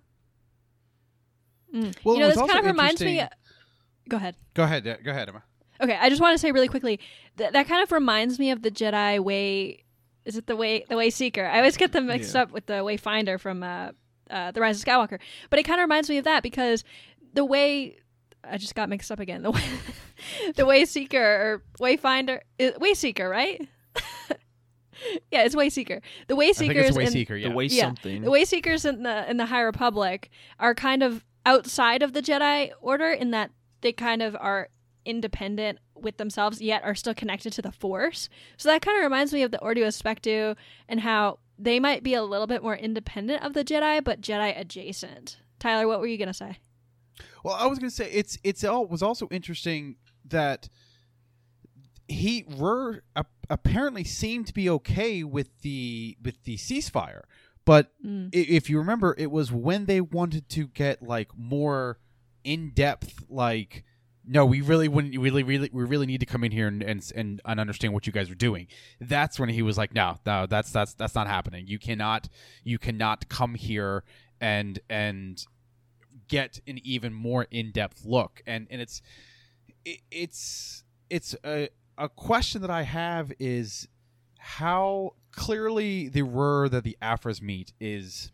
Mm. Well, you know, this kind of reminds me. interesting- Go ahead. Go ahead. yeah, Go ahead, Emma. Okay, I just want to say really quickly that that kind of reminds me of the Jedi way. Is it the way the way seeker? I always get them mixed Yeah. up with the Wayfinder from uh, uh, the Rise of Skywalker. But it kind of reminds me of that because the way I just got mixed up again. The way the way seeker or Wayfinder, is, Wayseeker, right? yeah, it's Wayseeker. The I think Wayseekers it's in Yeah. The way Yeah. something. the Wayseekers in the in the High Republic are kind of outside of the Jedi Order in that they kind of are independent with themselves, yet are still connected to the Force. So that kind of reminds me of the Ordu Aspectu and how they might be a little bit more independent of the Jedi, but Jedi adjacent. Tyler, what were you gonna say? Well, I was going to say it's it's all was also interesting that he Rur ap- apparently seemed to be okay with the with the ceasefire, but Mm. if you remember, it was when they wanted to get like more in depth, like. No, we really wouldn't. We really, really, we really need to come in here and, and and and understand what you guys are doing. That's when he was like, "No, no, that's that's that's not happening. You cannot, you cannot come here and and get an even more in-depth look and and it's it, it's it's a, a question that i have is how clearly the Rur that the aphras meet is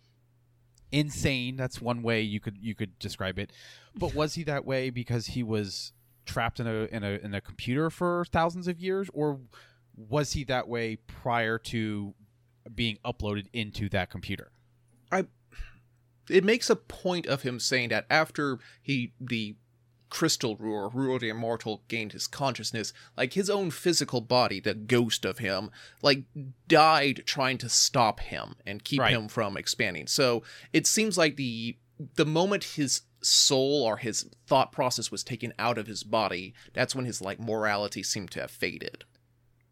insane. That's one way you could you could describe it. But was he that way because he was trapped in a in a in a computer for thousands of years? Or was he that way prior to being uploaded into that computer? I It makes a point of him saying that after he the crystal ruler, Ruler the Immortal, gained his consciousness, like his own physical body, the ghost of him, like died trying to stop him and keep Right. him from expanding. So it seems like the the moment his soul or his thought process was taken out of his body, that's when his like morality seemed to have faded.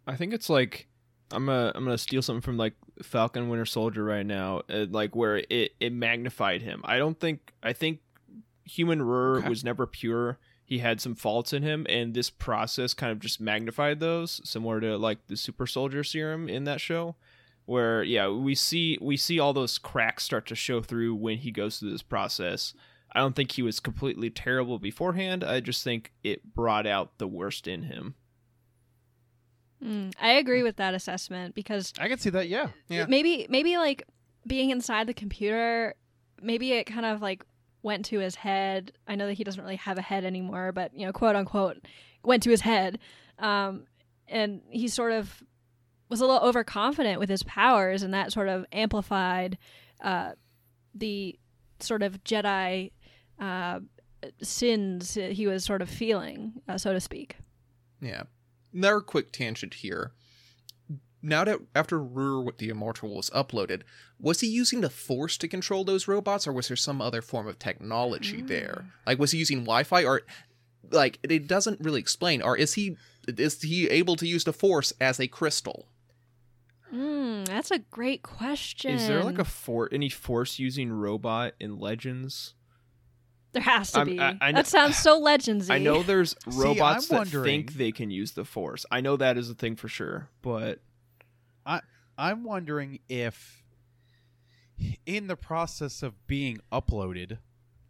I think it's like I'm gonna I'm gonna steal something from like Falcon Winter Soldier right now, uh, like where it it magnified him. I don't think I think human Rur Okay. was never pure. He had some faults in him, and this process kind of just magnified those, similar to like the super soldier serum in that show, where yeah we see we see all those cracks start to show through when he goes through this process. I don't think he was completely terrible beforehand. I just think it brought out the worst in him. Mm, I agree with that assessment because i can see that yeah Yeah. maybe maybe like being inside the computer maybe it kind of like went to his head i know that he doesn't really have a head anymore but you know quote unquote went to his head um, and he sort of was a little overconfident with his powers and that sort of amplified uh, the sort of jedi uh, sins he was sort of feeling uh, so to speak Yeah. Another quick tangent here. Now that after Rur with the Immortal was uploaded, was he using the Force to control those robots, or was there some other form of technology there? Like, was he using Wi-Fi, or like it doesn't really explain? Or is he is he able to use the Force as a crystal? mm, that's a great question Is there like a for any force using robot in Legends? There has to I'm- be. I- I kn- that sounds so legendsy. I know there's robots I'm that wondering- think they can use the force. I know that is a thing for sure, but I'm wondering if, in the process of being uploaded,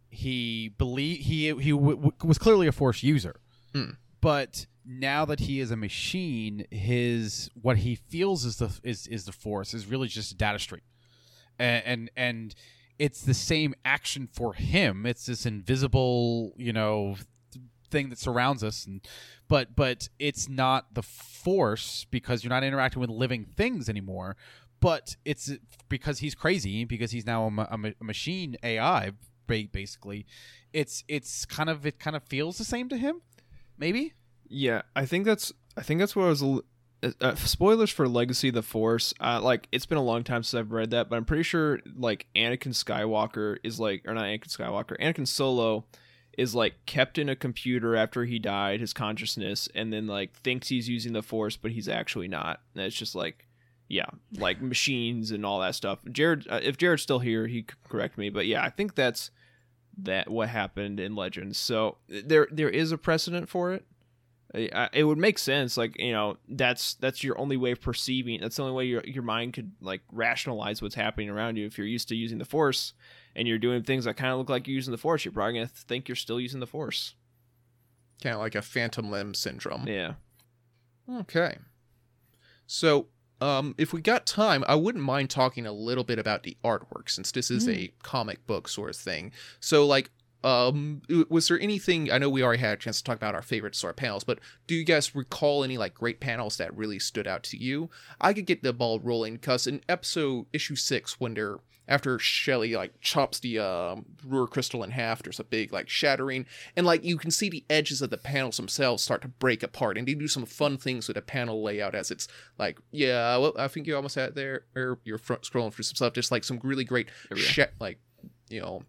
he believe he he w- w- was clearly a Force user, Hmm. but now that he is a machine, his what he feels is the is is the Force is really just a data stream, and and, and it's the same action for him. It's this invisible, you know, thing that surrounds us, and but but it's not the Force because you're not interacting with living things anymore but it's because he's crazy because he's now a, a a machine AI basically. It's it's kind of it kind of feels the same to him, maybe. Yeah, I think that's I think that's what I was. Uh, uh, spoilers for Legacy of the Force. Uh, like it's been a long time since I've read that, but I'm pretty sure like Anakin Skywalker is like, or not Anakin Skywalker, Anakin Solo is like kept in a computer after he died, his consciousness, and then like thinks he's using the Force, but he's actually not. And it's just like, yeah, like machines and all that stuff. Jared, uh, if Jared's still here, he could correct me, but yeah, I think that's that what happened in Legends. So there there is a precedent for it. I- It would make sense, like you know, that's that's your only way of perceiving. That's the only way your your mind could like rationalize what's happening around you. If you're used to using the Force and you're doing things that kind of look like you're using the Force, you're probably gonna think you're still using the Force. Kind of like a phantom limb syndrome. Yeah. Okay. So, um, if we got time, I wouldn't mind talking a little bit about the artwork since this is a comic book sort of thing. So, like, um, was there anything? I know we already had a chance to talk about our favorite sort of panels, but do you guys recall any like great panels that really stood out to you? I could get the ball rolling because in episode issue six, when they're after Chelli like chops the um, Rur crystal in half, there's a big like shattering, and like you can see the edges of the panels themselves start to break apart, and they do some fun things with the panel layout as it's like, yeah, well, I think you almost had there, or you're front scrolling through some stuff, just like some really great, we sh- like, you know,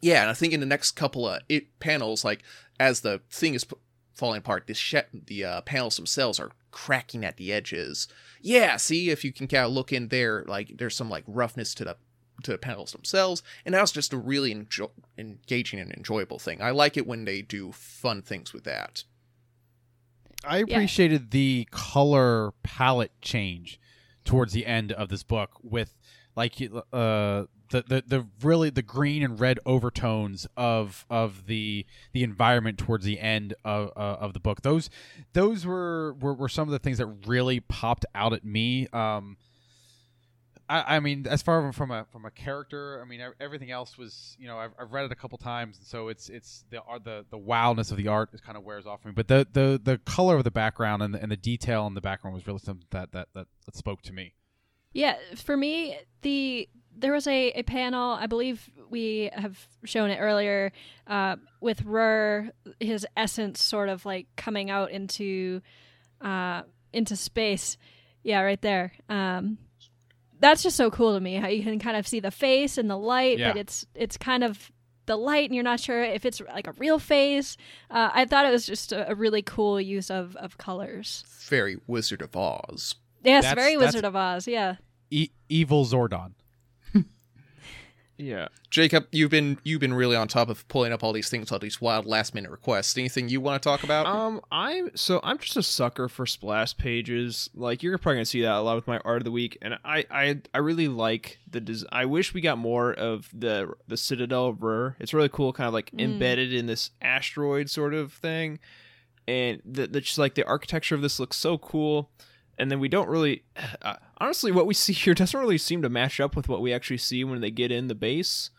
yeah, and I think in the next couple of it panels, like as the thing is p- falling apart, the sh- the uh, panels themselves are cracking at the edges. Yeah, see if you can kind of look in there, like there's some like roughness to the to the panels themselves, and that was just a really enjo- engaging and enjoyable thing. I like it when they do fun things with that. I appreciated the color palette change towards the end of this book with like uh the, the the really the green and red overtones of of the the environment towards the end of uh, of the book. Those those were, were were some of the things that really popped out at me. Um I, I mean, as far from a from a character, I mean, everything else was, you know, I've, I've read it a couple times, and so it's it's the art, the the wildness of the art is kind of wears off me. But the the the color of the background and the, and the detail in the background was really something that that that, that spoke to me. Yeah, for me, the there was a, a panel. I believe we have shown it earlier uh, with Rur, his essence sort of like coming out into uh, into space. Yeah, right there. Um, that's just so cool to me. How you can kind of see the face and the light, Yeah. but it's it's kind of the light, and you're not sure if it's like a real face. Uh, I thought it was just a, a really cool use of of colors. Very Wizard of Oz. Yes, That's- very that's- Wizard of Oz. Yeah. E- evil Zordon. Yeah. Jacob, you've been you've been really on top of pulling up all these things, all these wild last minute requests. Anything you want to talk about? Um, I'm so I'm just a sucker for splash pages. Like you're probably gonna see that a lot with my art of the week, and I I, I really like the. Des- I wish we got more of the the Citadel of Rur. It's really cool, kind of like Mm. embedded in this asteroid sort of thing, and the, the just like the architecture of this looks so cool. And then we don't really, uh, honestly, what we see here doesn't really seem to match up with what we actually see when they get in the base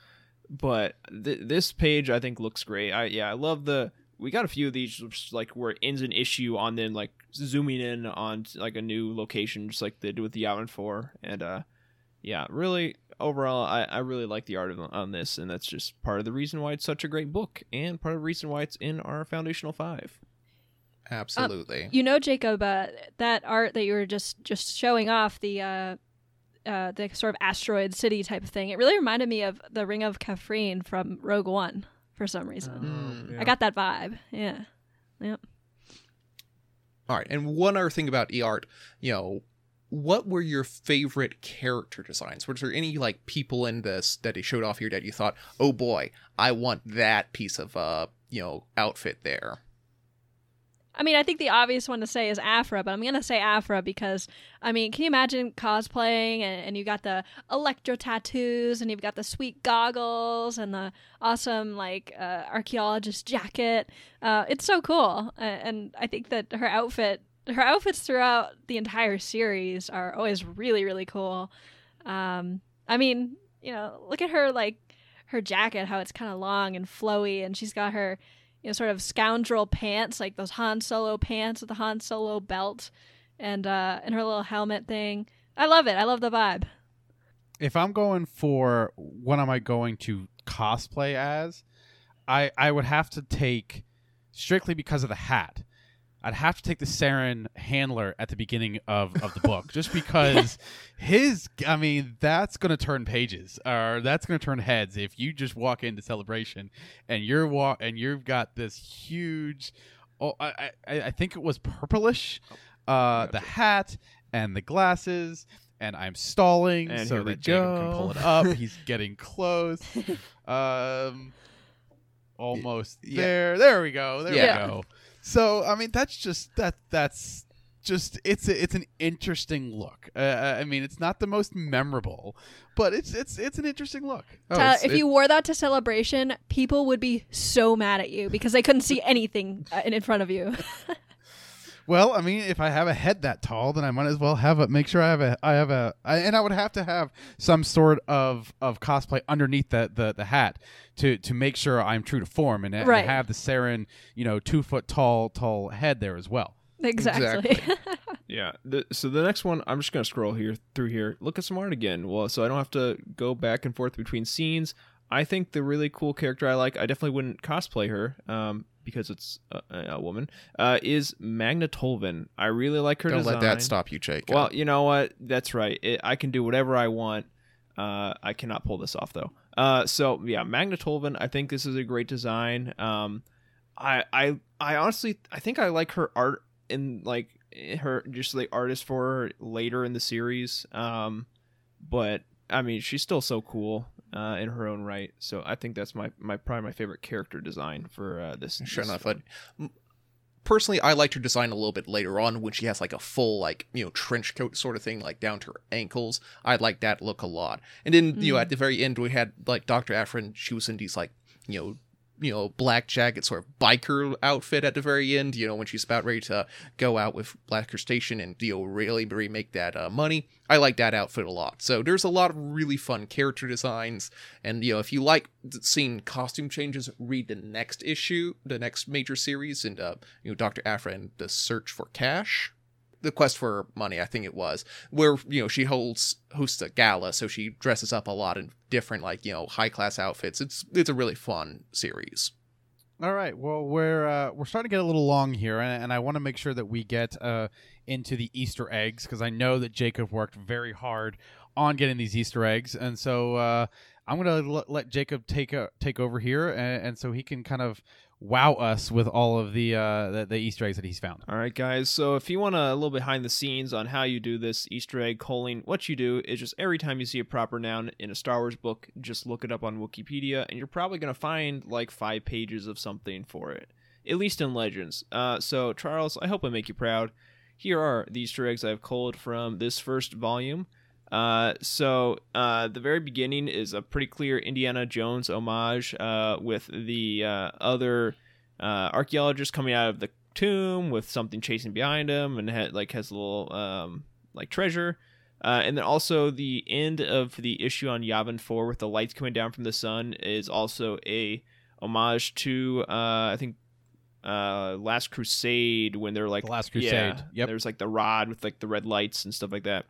but th- this page I think looks great. I yeah, I love the. We got a few of these like where it ends an issue on then like zooming in on like a new location, just like they do with the Yavin Four, and uh, yeah, really overall, I I really like the art of, on this, and that's just part of the reason why it's such a great book, and part of the reason why it's in our foundational five. Absolutely. You know, Jacob, uh, that art that you were just just showing off the uh, uh, the sort of asteroid city type of thing. It really reminded me of the Ring of Kafrine from Rogue One for some reason. Mm. I got that vibe. Yeah. Yep. All right, and one other thing about e art, you know, what were your favorite character designs? Were there any like people in this that they showed off here that you thought, oh boy, I want that piece of uh, you know, outfit there? I mean, I think the obvious one to say is Aphra, but I'm gonna say Aphra because I mean, can you imagine cosplaying and, and you got the electro tattoos and you've got the sweet goggles and the awesome like uh, archaeologist jacket? Uh, it's so cool, and I think that her outfit, her outfits throughout the entire series are always really, really cool. Um, I mean, you know, look at her like her jacket, how it's kind of long and flowy, and she's got her you know, sort of scoundrel pants, like those Han Solo pants with the Han Solo belt, and uh, and her little helmet thing. I love it. I love the vibe. if I'm going for what am I going to cosplay as, I I would have to take strictly because of the hat. I'd have to take the Saren handler at the beginning of, of the book, just because his. I mean, that's going to turn pages, or that's going to turn heads if you just walk into celebration and you're wa- and you've got this huge. Oh, I I, I think it was purplish, uh, the hat and the glasses, and I'm stalling And so here that Jacob can pull it up. He's getting close. Um, almost Yeah. there. There we go. There Yeah. we go. So I mean, that's just that. That's just it's a, it's an interesting look. Uh, I mean, it's not the most memorable, but it's it's it's an interesting look. Oh, Tyler, it's- if it- you wore that to celebration, people would be so mad at you because they couldn't see anything uh, in in front of you. Well, I mean, if I have a head that tall, then I might as well have a make sure I have a I have a I, and I would have to have some sort of of cosplay underneath the the, the hat to to make sure I'm true to form and, and have the Saren you know two foot tall tall head there as well. exactly. Yeah. The, so the next one, I'm just gonna scroll here through here. Look at some art again. Well, so I don't have to go back and forth between scenes. I think the really cool character I like, I definitely wouldn't cosplay her, um, because it's a, a woman. Uh, is Magna Tolvin. I really like her Don't design. let that stop you, Jake. Well, you know what? That's right. It, I can do whatever I want. Uh, I cannot pull this off though. Uh, so yeah, Magna Tolvin. I think this is a great design. Um, I I I honestly I think I like her art in like her just the artist for her later in the series. Um, but I mean she's still so cool uh, in her own right. So I think that's my my probably my favorite character design for uh, this. Sure this enough, but personally, I liked her design a little bit later on when she has like a full like you know trench coat sort of thing, like down to her ankles. I like that look a lot. And then you know Mm. at the very end we had like Doctor Afrin. She was in these like you know you know black jacket sort of biker outfit at the very end. You know when she's about ready to go out with Black Krrsantan and you know really really make that uh, money. I like that outfit a lot. So there's a lot of really fun character designs. And you know, if you like seeing costume changes, read the next issue, the next major series, and uh, you know, Doctor Aphra and the Search for Cash, the Quest for Money, I think it was, where you know she holds hosts a gala, so she dresses up a lot in different like you know high class outfits. It's it's a really fun series. All right. Well, we're uh, we're starting to get a little long here, and, and I want to make sure that we get uh, into the Easter eggs because I know that Jacob worked very hard on getting these Easter eggs, and so uh, I'm to l- let Jacob take a- take over here, and, and so he can kind of wow us with all of the, uh, the the Easter eggs that he's found. All right, guys. So if you want a little behind the scenes on how you do this Easter egg calling, what you do is just every time you see a proper noun in a Star Wars book, just look it up on Wookieepedia, and you're probably gonna find like five pages of something for it. At least in Legends. Uh, so Charles, I hope I make you proud. Here are the Easter eggs I've culled from this first volume. Uh, so uh, the very beginning is a pretty clear Indiana Jones homage uh, with the uh, other uh, archaeologist coming out of the tomb with something chasing behind him and ha- like has a little um, like treasure. Uh, and then also the end of the issue on Yavin 4 with the lights coming down from the sun is also a homage to uh, I think uh, Last Crusade when they're like The Last yeah, Crusade. Yep. There's like the rod with like the red lights and stuff like that.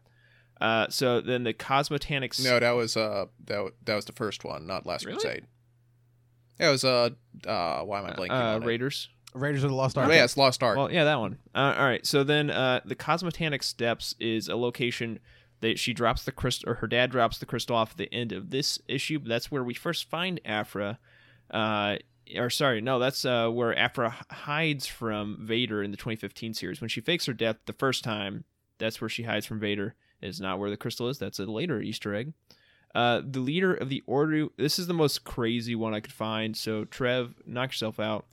Uh, so then the Cosmotanics. No, that was uh that wa- that was the first one, not Last Really? Crusade. That was uh uh why am I blanking uh, on it? Raiders. Raiders of the Lost Oh, Ark. yeah, it's Lost Ark. Well, yeah, that one. Uh, all right. So then, uh, the Cosmotanic Steps is a location that she drops the crystal, or her dad drops the crystal off at the end of this issue. That's where we first find Aphra. Uh, or sorry, no, that's uh, where Aphra h- hides from Vader in the 2015 series. When she fakes her death the first time, that's where she hides from Vader. Is not where the crystal is. That's a later Easter egg. Uh, the leader of the Order. This is the most crazy one I could find. So Trev, knock yourself out.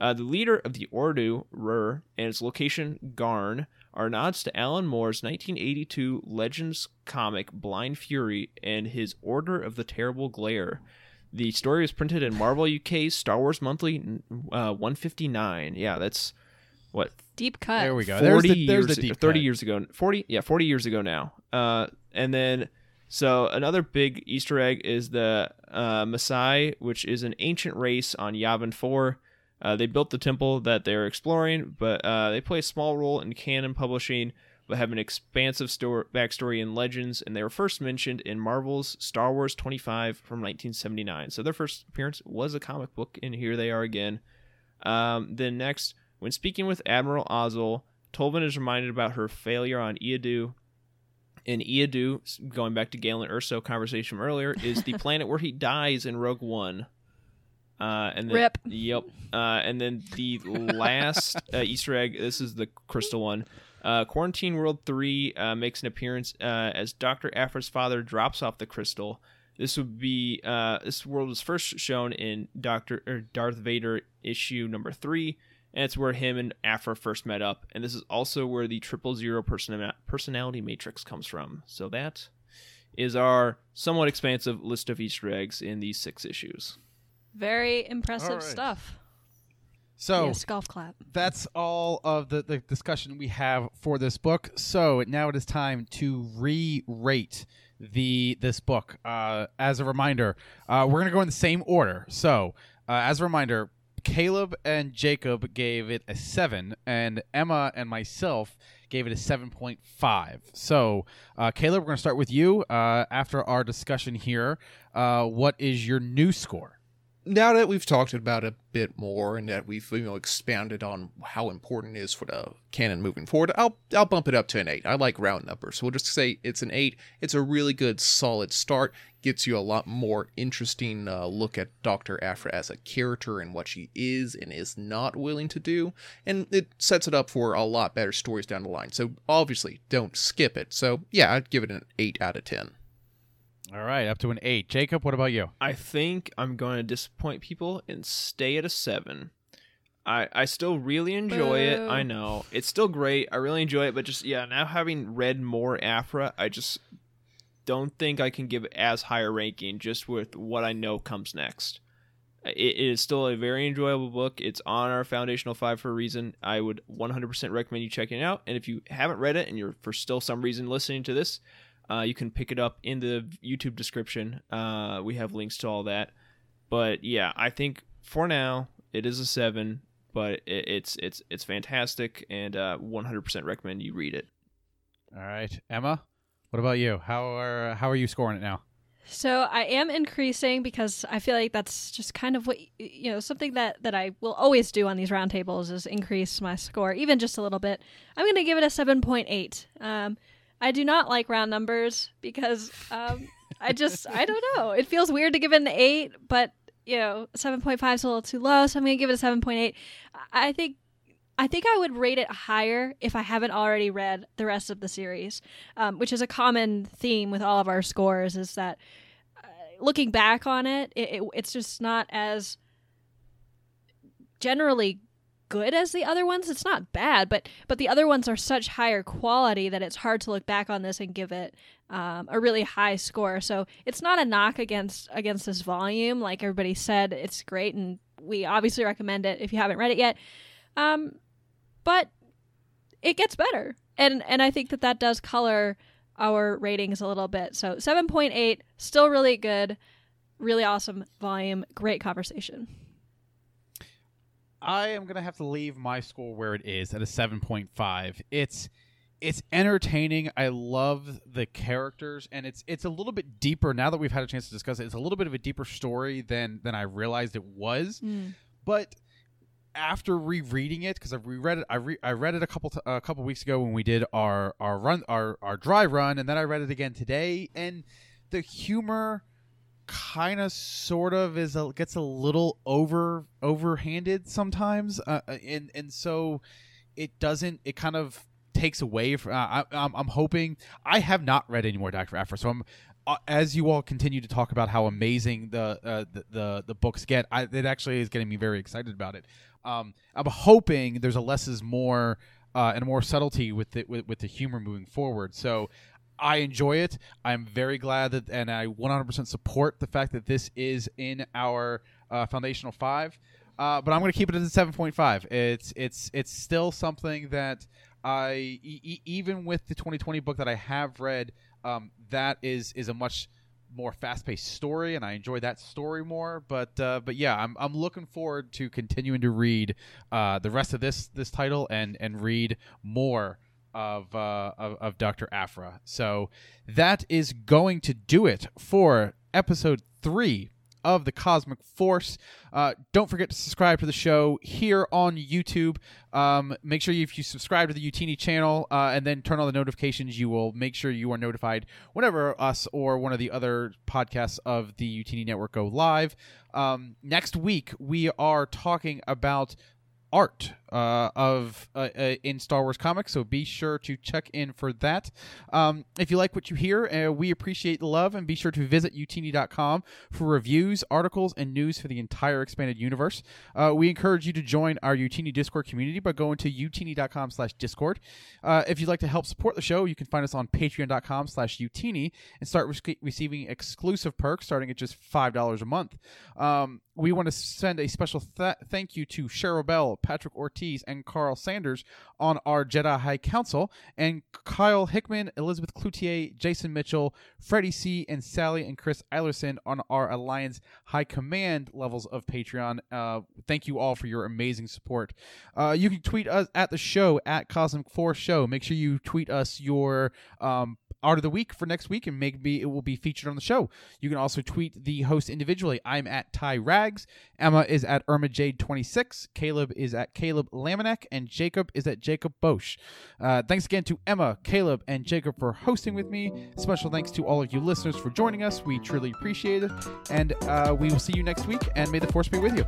Uh, the leader of the Ordu, Rur, and its location, Garn, are nods to Alan Moore's 1982 Legends comic Blind Fury and his Order of the Terrible Glare. The story was printed in Marvel UK's Star Wars Monthly uh, 159. Yeah, that's what Deep cut. There we go. 40 There's the, there's years, the deep 30 cut. years ago 40 yeah 40 years ago now uh and then so another big easter egg is the uh Massassi which is an ancient race on Yavin 4 uh, they built the temple that they're exploring but uh, they play a small role in canon publishing but have an expansive story, backstory and Legends, and they were first mentioned in Marvel's Star Wars 25 from 1979. So their first appearance was a comic book, and here they are again. Um, then next, when speaking with Admiral Ozzel, Tolvin is reminded about her failure on Eadu. And Eadu, going back to Galen Erso conversation earlier, is the planet where he dies in Rogue One. Uh, and then, Rip. Yep. Uh, and then the last uh, Easter egg. This is the crystal one. Uh, Quarantine World Three uh, makes an appearance uh, as Doctor Aphra's father drops off the crystal. This would be uh, this world was first shown in Doctor or Darth Vader issue number three, and it's where him and Aphra first met up. And this is also where the triple zero person- personality matrix comes from. So that is our somewhat expansive list of Easter eggs in these six issues. Very impressive All right. stuff. So yes, golf clap. that's all of the, the discussion we have for this book. So now it is time to re-rate the this book. Uh, as a reminder, uh, we're gonna go in the same order. So uh, as a reminder, Caleb and Jacob gave it a seven, and Emma and myself gave it a seven point five. So uh, Caleb, we're gonna start with you. Uh, after our discussion here, uh, what is your new score? now that we've talked about a bit more and that we've you know expanded on how important it is for the canon moving forward, I'll I'll bump it up to an eight. I like round numbers, so we'll just say it's an eight. It's a really good, solid start. Gets you a lot more interesting uh, look at Doctor Aphra as a character and what she is and is not willing to do, and it sets it up for a lot better stories down the line. So obviously, don't skip it. So yeah, I'd give it an eight out of ten. All right, up to an eight. Jacob, what about you? I think I'm going to disappoint people and stay at a seven. I I still really enjoy it. I know it's still great. I really enjoy it, but just yeah, now having read more Aphra, I just don't think I can give as high a ranking just with what I know comes next. It, it is still a very enjoyable book. It's on our foundational five for a reason. I would 100% recommend you checking it out. And if you haven't read it and you're for still some reason listening to this, uh, you can pick it up in the YouTube description. Uh, we have links to all that. But yeah, I think for now it is a seven, but it, it's it's it's fantastic, and uh, 100% recommend you read it. All right, Emma, what about you? How are how are you scoring it now? So I am increasing because I feel like that's just kind of what you know something that that I will always do on these roundtables is increase my score even just a little bit. I'm going to give it a seven point eight. Um, I do not like round numbers because um, I just I don't know. It feels weird to give it an eight, but you know seven point five is a little too low, so I'm going to give it a seven point eight. I think I think I would rate it higher if I haven't already read the rest of the series, um, which is a common theme with all of our scores. Is that uh, looking back on it, it, it, it's just not as generally good as the other ones. It's not bad, but but the other ones are such higher quality that it's hard to look back on this and give it um, a really high score. So it's not a knock against against this volume. Like everybody said, it's great, and we obviously recommend it if you haven't read it yet. Um, but it gets better, and and I think that that does color our ratings a little bit. So seven point eight, still really good, really awesome volume, great conversation. I am gonna have to leave my score where it is at a seven point five. It's it's entertaining. I love the characters, and it's it's a little bit deeper now that we've had a chance to discuss it. It's a little bit of a deeper story than than I realized it was. Mm. But after rereading it, because I've reread it, I re- I read it a couple t- a couple weeks ago when we did our our run our our dry run, and then I read it again today, and the humor kind of sort of is a, gets a little over overhanded sometimes uh, uh, and and so it doesn't it kind of takes away from uh, I, I'm, I'm hoping i have not read any more dr. Aphra, so i'm uh, as you all continue to talk about how amazing the uh, the, the the books get I, it actually is getting me very excited about it um, i'm hoping there's a less is more uh, and more subtlety with it with, with the humor moving forward so I enjoy it. I'm very glad that, and I 100% support the fact that this is in our uh, foundational five. Uh, but I'm going to keep it at a 7.5. It's it's it's still something that I e- even with the 2020 book that I have read, um, that is is a much more fast-paced story, and I enjoy that story more. But uh, but yeah, I'm I'm looking forward to continuing to read uh, the rest of this this title and and read more of, uh, of of Dr. Aphra. So that is going to do it for episode three of the Cosmic Force. Uh, don't forget to subscribe to the show here on YouTube. Um, make sure if you subscribe to the Utini channel uh, and then turn on the notifications, you will make sure you are notified whenever us or one of the other podcasts of the Utini Network go live. Um, next week, we are talking about art uh, of uh, uh, in Star Wars comics. So be sure to check in for that. Um, if you like what you hear, uh, we appreciate the love, and be sure to visit utini.com for reviews, articles, and news for the entire expanded universe. Uh, we encourage you to join our Utini Discord community by going to utini.com/discord. Uh, if you'd like to help support the show, you can find us on Patreon.com/utini and start re- receiving exclusive perks starting at just five dollars a month. Um, we want to send a special th- thank you to Cheryl Bell, Patrick Ortiz, and Carl Sanders on our Jedi High Council, and Kyle Hickman, Elizabeth Cloutier, Jason Mitchell, Freddie C., and Sally and Chris Eilerson on our Alliance High Command levels of Patreon. Uh, thank you all for your amazing support. Uh, you can tweet us at the show at Cosmic Force Show. Make sure you tweet us your um, art of the week for next week, and maybe it will be featured on the show. You can also tweet the host individually. I'm at Ty Rags. Emma is at Irma Jade 26. Caleb is at Caleb Lamanek, and Jacob is at Jacob Bosch. Uh, thanks again to Emma, Caleb, and Jacob for hosting with me. Special thanks to all of you listeners for joining us. We truly appreciate it, and uh, we will see you next week. And may the force be with you.